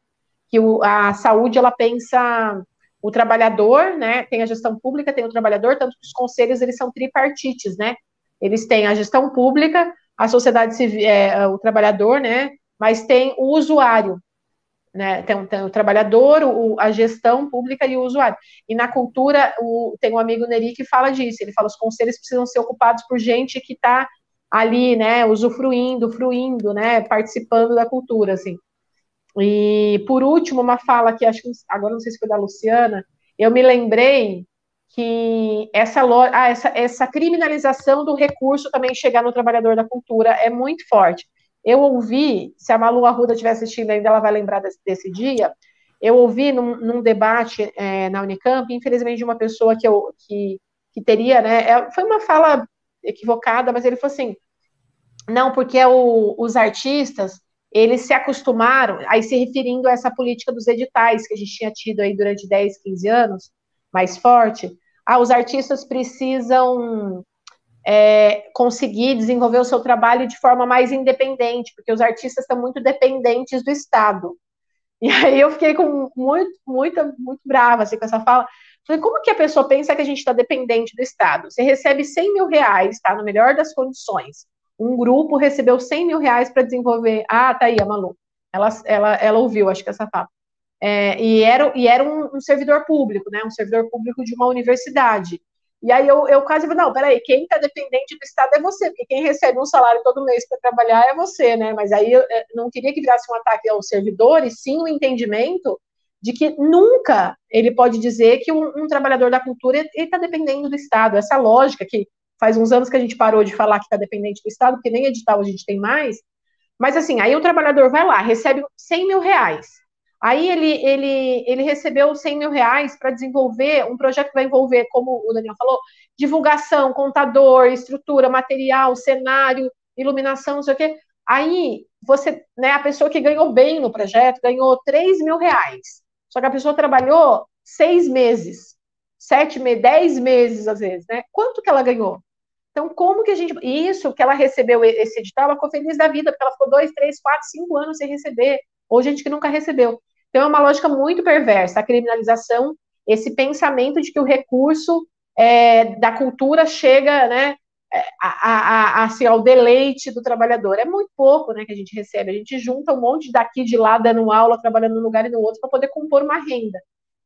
que o, a saúde, ela pensa o trabalhador, né, tem a gestão pública, tem o trabalhador, tanto que os conselhos, eles são tripartites, né, eles têm a gestão pública, a sociedade civil, é, o trabalhador, né, mas tem o usuário, né? Tem, tem o trabalhador, o, a gestão pública e o usuário. E na cultura, o, tem um amigo Neri que fala disso. Ele fala: os conselhos precisam ser ocupados por gente que está ali, né, usufruindo, fruindo, né, participando da cultura, assim. E por último, uma fala que acho que agora não sei se foi da Luciana, eu me lembrei que essa, ah, essa, essa criminalização do recurso também chegar no trabalhador da cultura é muito forte. Eu ouvi, se a Malu Arruda estiver assistindo ainda, ela vai lembrar desse, desse dia. Eu ouvi num, num debate é, na Unicamp, infelizmente, de uma pessoa que, eu, que, que teria, né? É, foi uma fala equivocada, mas ele falou assim: não, porque o, os artistas eles se acostumaram, aí se referindo a essa política dos editais que a gente tinha tido aí durante 10, 15 anos, mais forte. Ah, os artistas precisam é, conseguir desenvolver o seu trabalho de forma mais independente, porque os artistas estão muito dependentes do Estado. E aí eu fiquei com muito, muito, muito brava assim, com essa fala. Falei, como que a pessoa pensa que a gente está dependente do Estado? Você recebe 100 mil reais, tá? No melhor das condições. Um grupo recebeu 100 mil reais para desenvolver. Ah, tá aí a Malu. Ela, ela, ela ouviu, acho que essa fala. É, e era, e era um, um, servidor público, né? Um servidor público de uma universidade. E aí eu, eu quase falei, não, peraí, quem está dependente do Estado é você, porque quem recebe um salário todo mês para trabalhar é você, né? Mas aí eu não queria que virasse um ataque aos servidores, sim o um entendimento de que nunca ele pode dizer que um, um trabalhador da cultura está dependendo do Estado. Essa lógica que faz uns anos que a gente parou de falar que está dependente do Estado, porque nem edital a gente tem mais. Mas assim, aí o trabalhador vai lá, recebe 100 mil reais. Aí ele, ele, ele recebeu 100 mil reais para desenvolver um projeto que vai envolver, como o Daniel falou, divulgação, contador, estrutura, material, cenário, iluminação, não sei o quê. Aí você, né, a pessoa que ganhou bem no projeto ganhou 3 mil reais. Só que a pessoa trabalhou seis meses, sete meses, dez meses às vezes, né? Quanto que ela ganhou? Então, como que a gente. Isso que ela recebeu esse edital, ela ficou feliz da vida, porque ela ficou dois, três, quatro, cinco anos sem receber ou gente que nunca recebeu. Então, é uma lógica muito perversa, a criminalização, esse pensamento de que o recurso é, da cultura chega, né, é, a, a, a, assim, ao deleite do trabalhador. É muito pouco, né, que a gente recebe. A gente junta um monte daqui de lá, dando aula, trabalhando num lugar e no outro, para poder compor uma renda.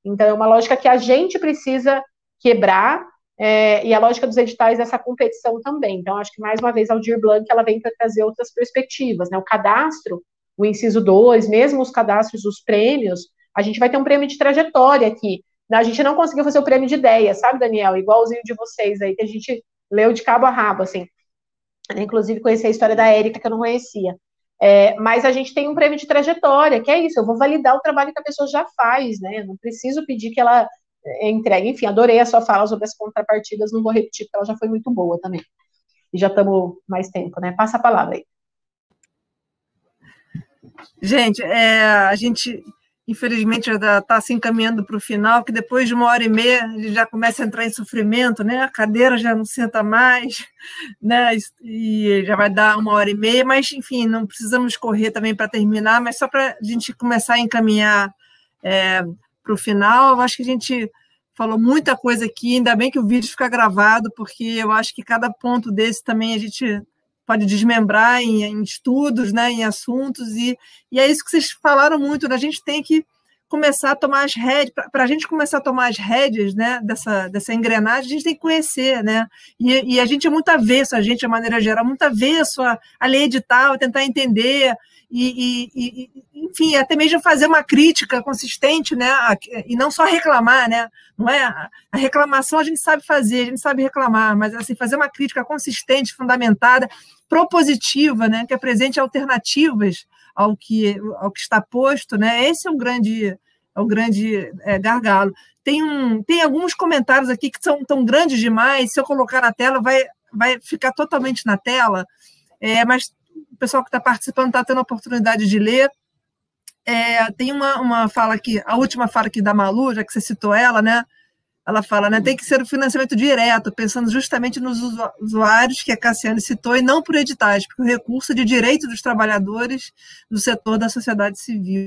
Então, é uma lógica que a gente precisa quebrar, é, e a lógica dos editais essa competição também. Então, acho que, mais uma vez, a Aldir Blanc, ela vem para trazer outras perspectivas, né, o cadastro, o inciso 2, mesmo os cadastros dos prêmios, a gente vai ter um prêmio de trajetória aqui. A gente não conseguiu fazer o prêmio de ideia, sabe, Daniel? Igualzinho de vocês aí, que a gente leu de cabo a rabo, assim. Inclusive, conheci a história da Érica, que eu não conhecia. É, mas a gente tem um prêmio de trajetória, que é isso, eu vou validar o trabalho que a pessoa já faz, né? Eu não preciso pedir que ela é, entregue. Enfim, adorei a sua fala sobre as contrapartidas, não vou repetir, porque ela já foi muito boa também. E já estamos mais tempo, né? Passa a palavra aí. Gente, é, a gente infelizmente já está se encaminhando para o final, que depois de uma hora e meia gente já começa a entrar em sofrimento, né? A cadeira já não senta mais, [LAUGHS] né? E já vai dar uma hora e meia, mas enfim, não precisamos correr também para terminar, mas só para a gente começar a encaminhar é, para o final, eu acho que a gente falou muita coisa aqui, ainda bem que o vídeo fica gravado, porque eu acho que cada ponto desse também a gente pode desmembrar em, em estudos, né, em assuntos, e, e é isso que vocês falaram muito, né? a gente tem que começar a tomar as rédeas, para a gente começar a tomar as rédeas né, dessa, dessa engrenagem, a gente tem que conhecer, né? E, e a gente é muito avesso, a gente, de maneira geral, muito avesso a, a lei edital, a tentar entender, e, e, e, enfim, até mesmo fazer uma crítica consistente, né? E não só reclamar, né? Não é a reclamação a gente sabe fazer, a gente sabe reclamar, mas assim fazer uma crítica consistente, fundamentada, propositiva, né? Que apresente alternativas ao que ao que está posto, né? Esse é um grande é um grande é, gargalo. Tem um tem alguns comentários aqui que são tão grandes demais. Se eu colocar na tela, vai vai ficar totalmente na tela. É, mas o pessoal que está participando está tendo a oportunidade de ler. É, tem uma, uma fala aqui, a última fala aqui da Malu, já que você citou ela, né? Ela fala, né? Tem que ser o financiamento direto, pensando justamente nos usuários que a Cassiane citou e não por editais, porque o recurso é de direito dos trabalhadores do setor da sociedade civil.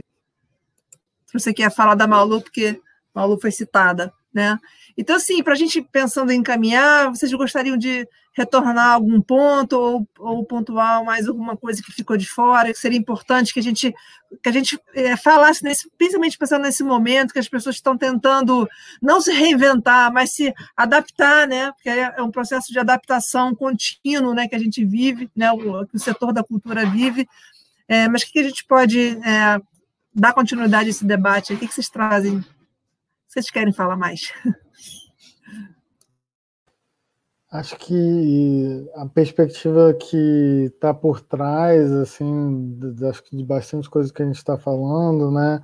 Você quer falar da Malu, porque Malu foi citada, né? Então, assim, para a gente pensando em encaminhar, vocês gostariam de retornar algum ponto ou, ou pontuar mais alguma coisa que ficou de fora, que seria importante que a gente, que a gente é, falasse, nesse, principalmente pensando nesse momento que as pessoas estão tentando não se reinventar, mas se adaptar, né? Porque é, é um processo de adaptação contínuo né, que a gente vive, né, o, que o setor da cultura vive. É, mas o que a gente pode é, dar continuidade a esse debate? O que vocês trazem? Vocês querem falar mais? Acho que a perspectiva que está por trás, assim, acho que de bastante coisas que a gente está falando, né,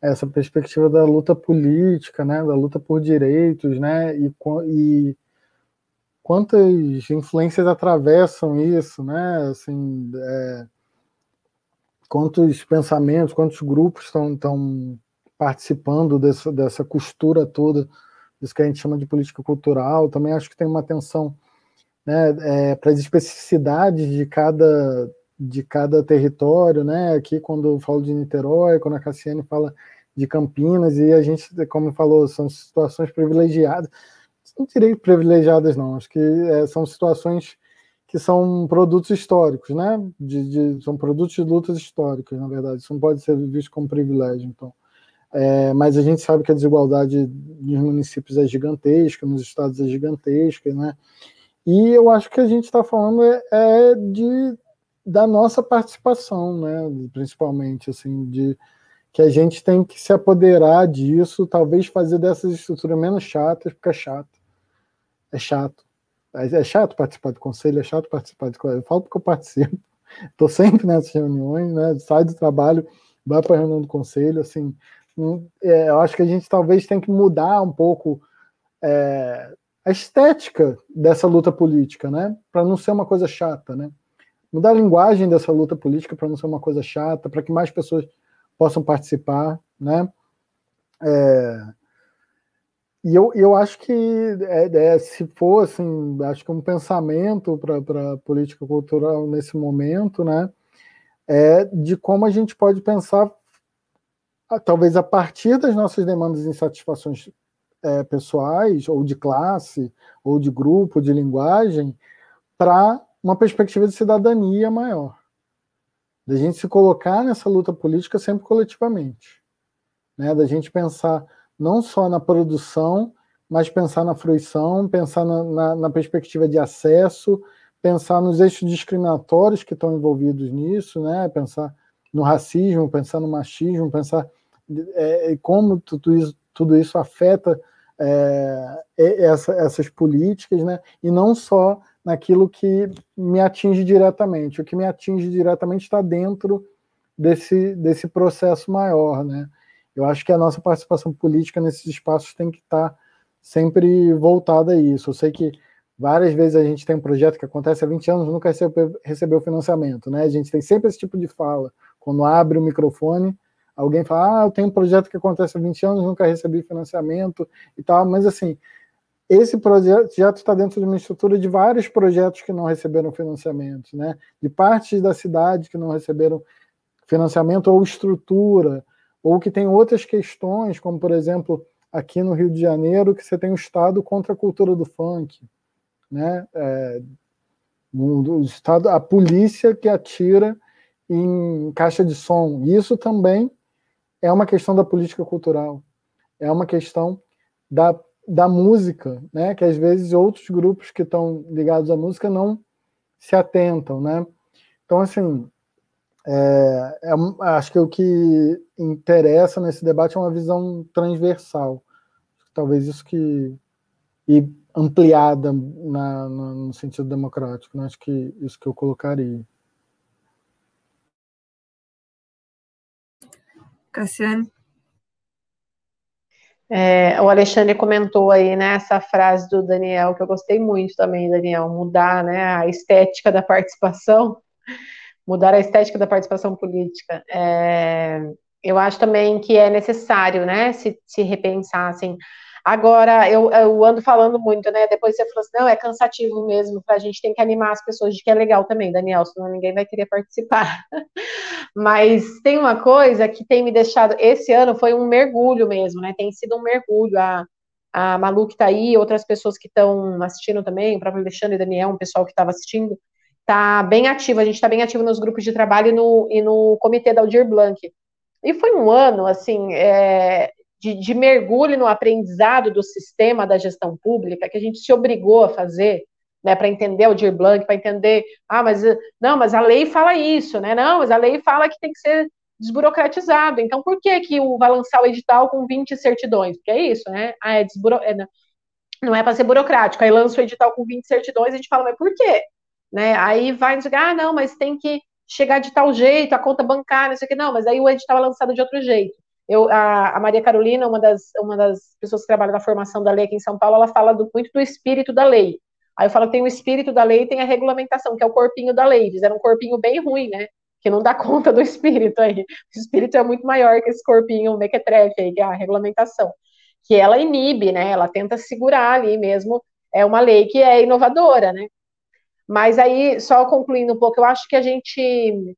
é essa perspectiva da luta política, né, da luta por direitos, né, e, e quantas influências atravessam isso, né, assim, é, quantos pensamentos, quantos grupos estão participando dessa, dessa costura toda isso que a gente chama de política cultural. Também acho que tem uma atenção né, é, para as especificidades de cada, de cada território. Né? Aqui, quando eu falo de Niterói, quando a Cassiane fala de Campinas, e a gente, como falou, são situações privilegiadas. Não direi privilegiadas, não, acho que é, são situações que são produtos históricos, né? De, de, são produtos de lutas históricas, na verdade. Isso não pode ser visto como privilégio, então. É, mas a gente sabe que a desigualdade nos municípios é gigantesca, nos estados é gigantesca, né? E eu acho que a gente está falando é, é, de da nossa participação, né? Principalmente assim, de que a gente tem que se apoderar disso, talvez fazer dessas estruturas menos chatas, porque é chato. É chato. É, chato participar do conselho, é chato participar de Eu falo porque eu participo. Estou sempre nessas reuniões, né? Sai do trabalho, vai para a reunião do conselho, assim, é, eu acho que a gente talvez tem que mudar um pouco é, a estética dessa luta política, né? Para não ser uma coisa chata, né? Mudar a linguagem dessa luta política para não ser uma coisa chata, para que mais pessoas possam participar, né? É, e eu, eu acho que é, é, se for assim, acho que um pensamento para a política cultural nesse momento, né? É de como a gente pode pensar talvez a partir das nossas demandas e insatisfações é, pessoais, ou de classe, ou de grupo, de linguagem, para uma perspectiva de cidadania maior. Da gente se colocar nessa luta política sempre coletivamente. Né? Da gente pensar não só na produção, mas pensar na fruição, pensar na, na, na perspectiva de acesso, pensar nos eixos discriminatórios que estão envolvidos nisso, né? pensar no racismo, pensar no machismo, pensar é, como tudo isso, tudo isso afeta é, essa, essas políticas, né? e não só naquilo que me atinge diretamente. O que me atinge diretamente está dentro desse, desse processo maior. Né? Eu acho que a nossa participação política nesses espaços tem que estar tá sempre voltada a isso. Eu sei que várias vezes a gente tem um projeto que acontece há 20 anos nunca recebeu, recebeu financiamento. Né? A gente tem sempre esse tipo de fala. Quando abre o microfone, Alguém fala, ah, eu tenho um projeto que acontece há 20 anos, nunca recebi financiamento e tal, mas assim, esse projeto está dentro de uma estrutura de vários projetos que não receberam financiamento, né? De partes da cidade que não receberam financiamento ou estrutura, ou que tem outras questões, como por exemplo, aqui no Rio de Janeiro, que você tem o Estado contra a cultura do funk, né? É, o Estado, a polícia que atira em caixa de som. Isso também é uma questão da política cultural, é uma questão da, da música, né? que às vezes outros grupos que estão ligados à música não se atentam. Né? Então, assim, é, é, acho que o que interessa nesse debate é uma visão transversal. Talvez isso que. e ampliada na, no sentido democrático. Né? Acho que isso que eu colocaria. Cassiane? É, o Alexandre comentou aí, né, essa frase do Daniel, que eu gostei muito também, Daniel, mudar, né, a estética da participação, [LAUGHS] mudar a estética da participação política. É, eu acho também que é necessário, né, se, se repensar, assim, Agora, eu, eu ando falando muito, né? Depois você falou assim, não, é cansativo mesmo, a gente tem que animar as pessoas de que é legal também, Daniel, senão ninguém vai querer participar. [LAUGHS] Mas tem uma coisa que tem me deixado, esse ano foi um mergulho mesmo, né? Tem sido um mergulho. A, a Malu que tá aí, outras pessoas que estão assistindo também, o próprio Alexandre e Daniel, um pessoal que estava assistindo, tá bem ativo, a gente está bem ativo nos grupos de trabalho e no, e no comitê da Aldir Blanc. E foi um ano, assim, é, de, de mergulho no aprendizado do sistema da gestão pública que a gente se obrigou a fazer, né, para entender o Dir Blanc, para entender, ah, mas não, mas a lei fala isso, né? Não, mas a lei fala que tem que ser desburocratizado. Então, por que que o vai lançar o edital com 20 certidões? Porque é isso, né? Ah, é desburo... É, não é para ser burocrático. Aí lança o edital com 20 certidões, a gente fala, mas por quê? Né? Aí vai dizer, ah, não, mas tem que chegar de tal jeito, a conta bancária, não sei o não, mas aí o edital é lançado de outro jeito. Eu, a, a, Maria Carolina, uma das, uma das pessoas que trabalha na formação da lei aqui em São Paulo, ela fala do, muito do espírito da lei. Aí eu falo tem o espírito da lei e tem a regulamentação, que é o corpinho da lei. Fizeram um corpinho bem ruim, né? Que não dá [LAUGHS] conta do espírito aí. O espírito é muito maior que esse corpinho mequetrefe aí, que é a regulamentação. Que ela inibe, né? Ela tenta segurar ali mesmo. É uma lei que é inovadora, né? Mas aí, só concluindo um pouco, eu acho que a gente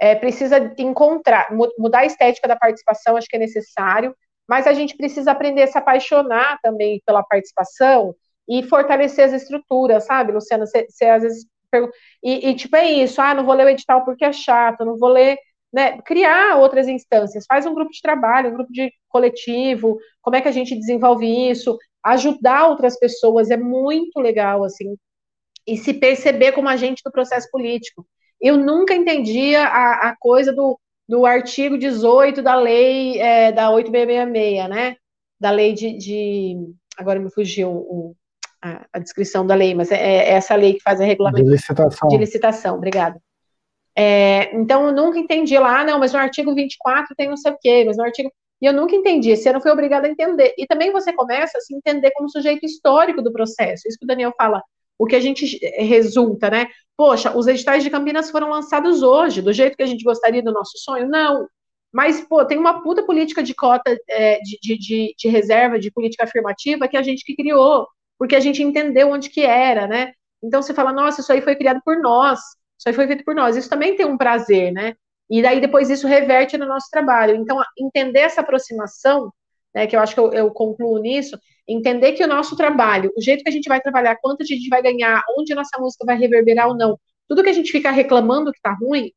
é, precisa encontrar, mudar a estética da participação, acho que é necessário, mas a gente precisa aprender a se apaixonar também pela participação e fortalecer as estruturas, sabe, Luciana? Você, às vezes e, e, tipo, é isso, ah, não vou ler o edital porque é chato, não vou ler, né? Criar outras instâncias, faz um grupo de trabalho, um grupo de coletivo, como é que a gente desenvolve isso, ajudar outras pessoas é muito legal, assim, e se perceber como agente do processo político eu nunca entendia a, a coisa do, do artigo 18 da lei é, da 8666, né? Da lei de, de agora me fugiu o, a, a, descrição da lei, mas é, é, essa lei que faz a regulamento de licitação. De licitação, obrigada. É, então, eu nunca entendi lá, ah, não, mas no artigo 24 tem não sei o quê, mas no artigo. E eu nunca entendi, esse ano fui obrigada a entender. E também você começa a se entender como sujeito histórico do processo. Isso que o Daniel fala, o que a gente resulta, né? Poxa, os editais de Campinas foram lançados hoje, do jeito que a gente gostaria do nosso sonho? Não. Mas, pô, tem uma puta política de cota é, de, de, de, de, reserva, de política afirmativa, que a gente que criou, porque a gente entendeu onde que era, né? Então você fala, nossa, isso aí foi criado por nós, isso aí foi feito por nós. Isso também tem um prazer, né? E daí depois isso reverte no nosso trabalho. Então, entender essa aproximação, né, que eu acho que eu, eu concluo nisso, entender que o nosso trabalho, o jeito que a gente vai trabalhar, quanto a gente vai ganhar, onde a nossa música vai reverberar ou não, tudo que a gente fica reclamando que está ruim,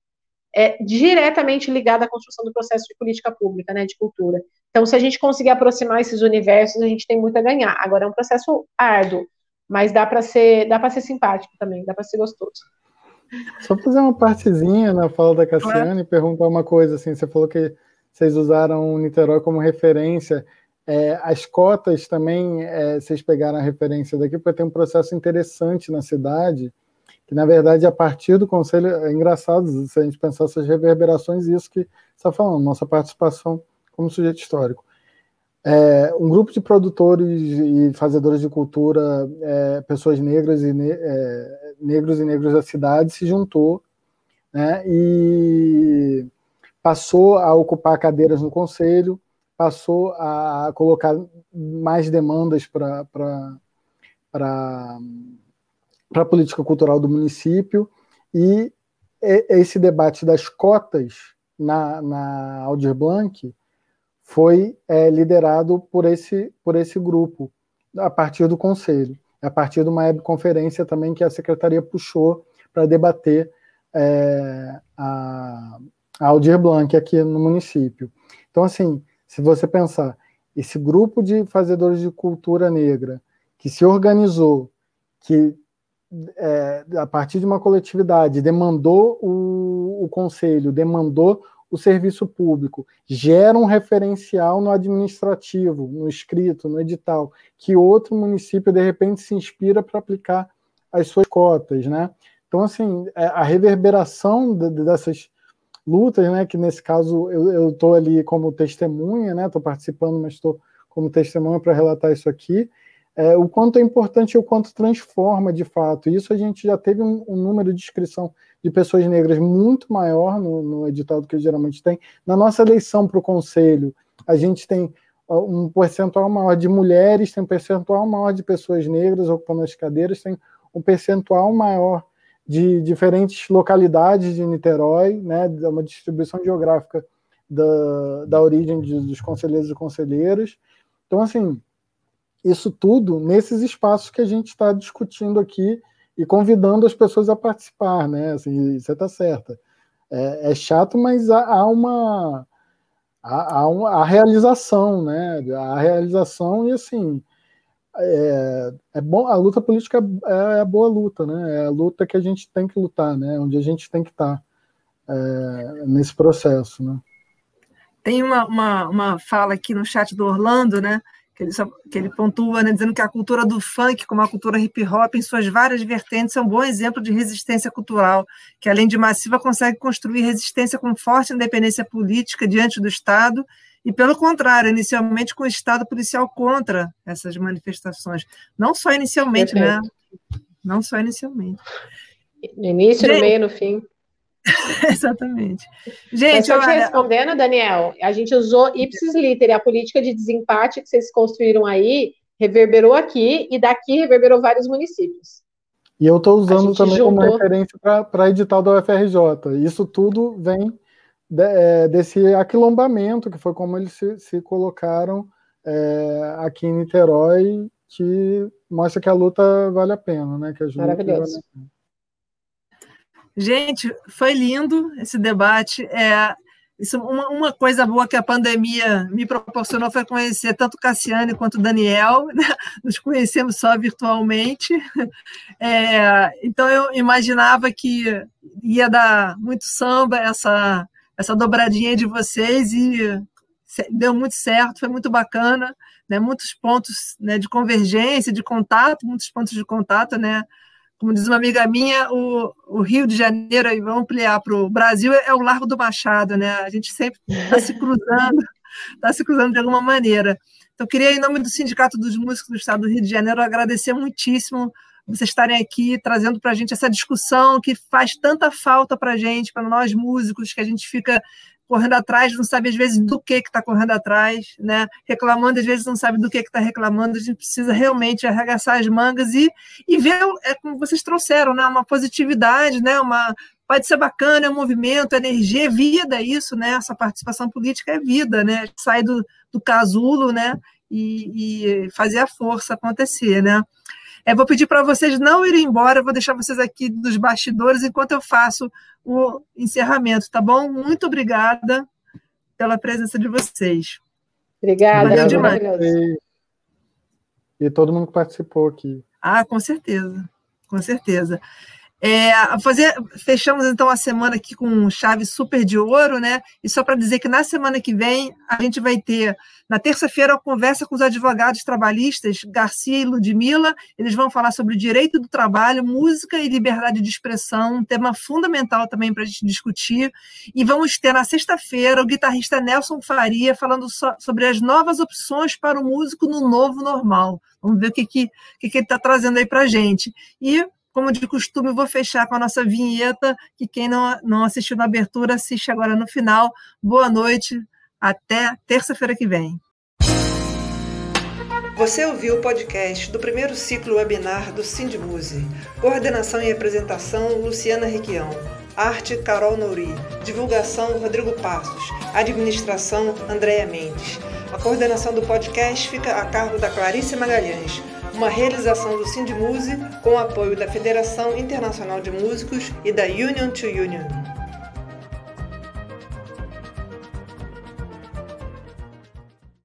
é diretamente ligado à construção do processo de política pública, né, de cultura. Então, se a gente conseguir aproximar esses universos, a gente tem muito a ganhar. Agora é um processo árduo, mas dá para ser, dá para ser simpático também, dá para ser gostoso. Só fazer uma partezinha na fala da Cassiane e perguntar uma coisa assim, você falou que vocês usaram o Niterói como referência. É, as cotas também, é, vocês pegaram a referência daqui, porque tem um processo interessante na cidade, que na verdade, a partir do conselho, é engraçado se a gente pensar essas reverberações, isso que está falando, nossa participação como sujeito histórico. É, um grupo de produtores e fazedores de cultura, é, pessoas negras e ne é, negros e negros da cidade se juntou, né, e passou a ocupar cadeiras no conselho, passou a colocar mais demandas para a política cultural do município, e esse debate das cotas na, na Aldir Blanc foi é, liderado por esse, por esse grupo, a partir do conselho, a partir de uma webconferência também que a secretaria puxou para debater é, a, a Aldir Blanc aqui no município. Então, assim, se você pensar, esse grupo de fazedores de cultura negra que se organizou, que é, a partir de uma coletividade demandou o, o conselho, demandou o serviço público, gera um referencial no administrativo, no escrito, no edital, que outro município de repente se inspira para aplicar as suas cotas, né? Então, assim, é, a reverberação dessas lutas, né? Que nesse caso eu estou ali como testemunha, né? Estou participando, mas estou como testemunha para relatar isso aqui. É, o quanto é importante e o quanto transforma de fato. Isso a gente já teve um, um número de inscrição de pessoas negras muito maior no, no edital do que geralmente tem. Na nossa eleição para o conselho, a gente tem um percentual maior de mulheres, tem um percentual maior de pessoas negras ocupando as cadeiras, tem um percentual maior de diferentes localidades de Niterói, né, uma distribuição geográfica da, da origem de, dos conselheiros e conselheiras. Então, assim, isso tudo nesses espaços que a gente está discutindo aqui e convidando as pessoas a participar, né? Assim, você está certa. É, é, chato, mas há, há uma há, há realização, né? A realização e assim é, é bom. A luta política é, é a boa luta, né? É a luta que a gente tem que lutar, né? Onde a gente tem que estar tá, é, nesse processo, né? Tem uma, uma, uma fala aqui no chat do Orlando, né? que ele, que ele pontua, né, dizendo que a cultura do funk, como a cultura hip hop, em suas várias vertentes, é um bom exemplo de resistência cultural, que além de massiva, consegue construir resistência com forte independência política diante do Estado e, pelo contrário, inicialmente com o Estado policial contra essas manifestações. Não só inicialmente, né? Perfeito. né? Não só inicialmente. No início, Gente, no meio, no fim. [LAUGHS] Exatamente. Gente, só te respondendo, Daniel, a gente usou ipsis liter, a política de desempate que vocês construíram aí reverberou aqui e daqui reverberou vários municípios. E eu estou usando também juntou... como referência para edital da UFRJ. Isso tudo vem de, é, desse aquilombamento, que foi como eles se, se colocaram é, aqui em Niterói, que mostra que a luta vale a pena, né? Que a Maravilhoso. Vale Gente, foi lindo esse debate. É, isso, uma, uma, coisa boa que a pandemia me proporcionou foi conhecer tanto Cassiane quanto Daniel. Né? [LAUGHS] Nos conhecemos só virtualmente. É, então eu imaginava que ia dar muito samba essa, essa dobradinha de vocês e deu muito certo, foi muito bacana, né? Muitos pontos né, de convergência, de contato, muitos pontos de contato, né? como diz uma amiga minha, o, o Rio de Janeiro, aí vamos ampliar para o Brasil, é o Largo do Machado, né? A gente sempre está se cruzando, está [LAUGHS] se cruzando de alguma maneira. Então, queria, em nome do Sindicato dos Músicos do Estado do Rio de Janeiro, agradecer muitíssimo vocês estarem aqui trazendo para a gente essa discussão que faz tanta falta para a gente, para nós músicos, que a gente fica correndo atrás, não sabe às vezes do que está correndo atrás, né? reclamando, às vezes não sabe do que está reclamando, a gente precisa realmente arregaçar as mangas e, e ver, é como vocês trouxeram, né? uma positividade, né? uma, pode ser bacana, é um movimento, energia, é vida isso, né? essa participação política é vida, né? sai do, do casulo né? e, e fazer a força acontecer. Né? É, vou pedir para vocês não irem embora, vou deixar vocês aqui dos bastidores enquanto eu faço o encerramento, tá bom? Muito obrigada pela presença de vocês. Obrigada, Valeu demais. E todo mundo que participou aqui. Ah, com certeza, com certeza. É, fazer, fechamos então a semana aqui com chave super de ouro, né? E só para dizer que na semana que vem a gente vai ter, na terça-feira, a conversa com os advogados trabalhistas Garcia e Ludmilla. Eles vão falar sobre direito do trabalho, música e liberdade de expressão, um tema fundamental também para a gente discutir. E vamos ter na sexta-feira o guitarrista Nelson Faria falando so, sobre as novas opções para o músico no novo normal. Vamos ver o que, que, que, que ele está trazendo aí para a gente. E como de costume, vou fechar com a nossa vinheta, que quem não, não assistiu na abertura, assiste agora no final. Boa noite, até terça-feira que vem. Você ouviu o podcast do primeiro ciclo webinar do Sindmuse. Coordenação e apresentação, Luciana Requião. Arte, Carol Nouri. Divulgação, Rodrigo Passos. Administração, Andréia Mendes. A coordenação do podcast fica a cargo da Clarice Magalhães uma realização do Sindmuse com o apoio da Federação Internacional de Músicos e da Union to Union.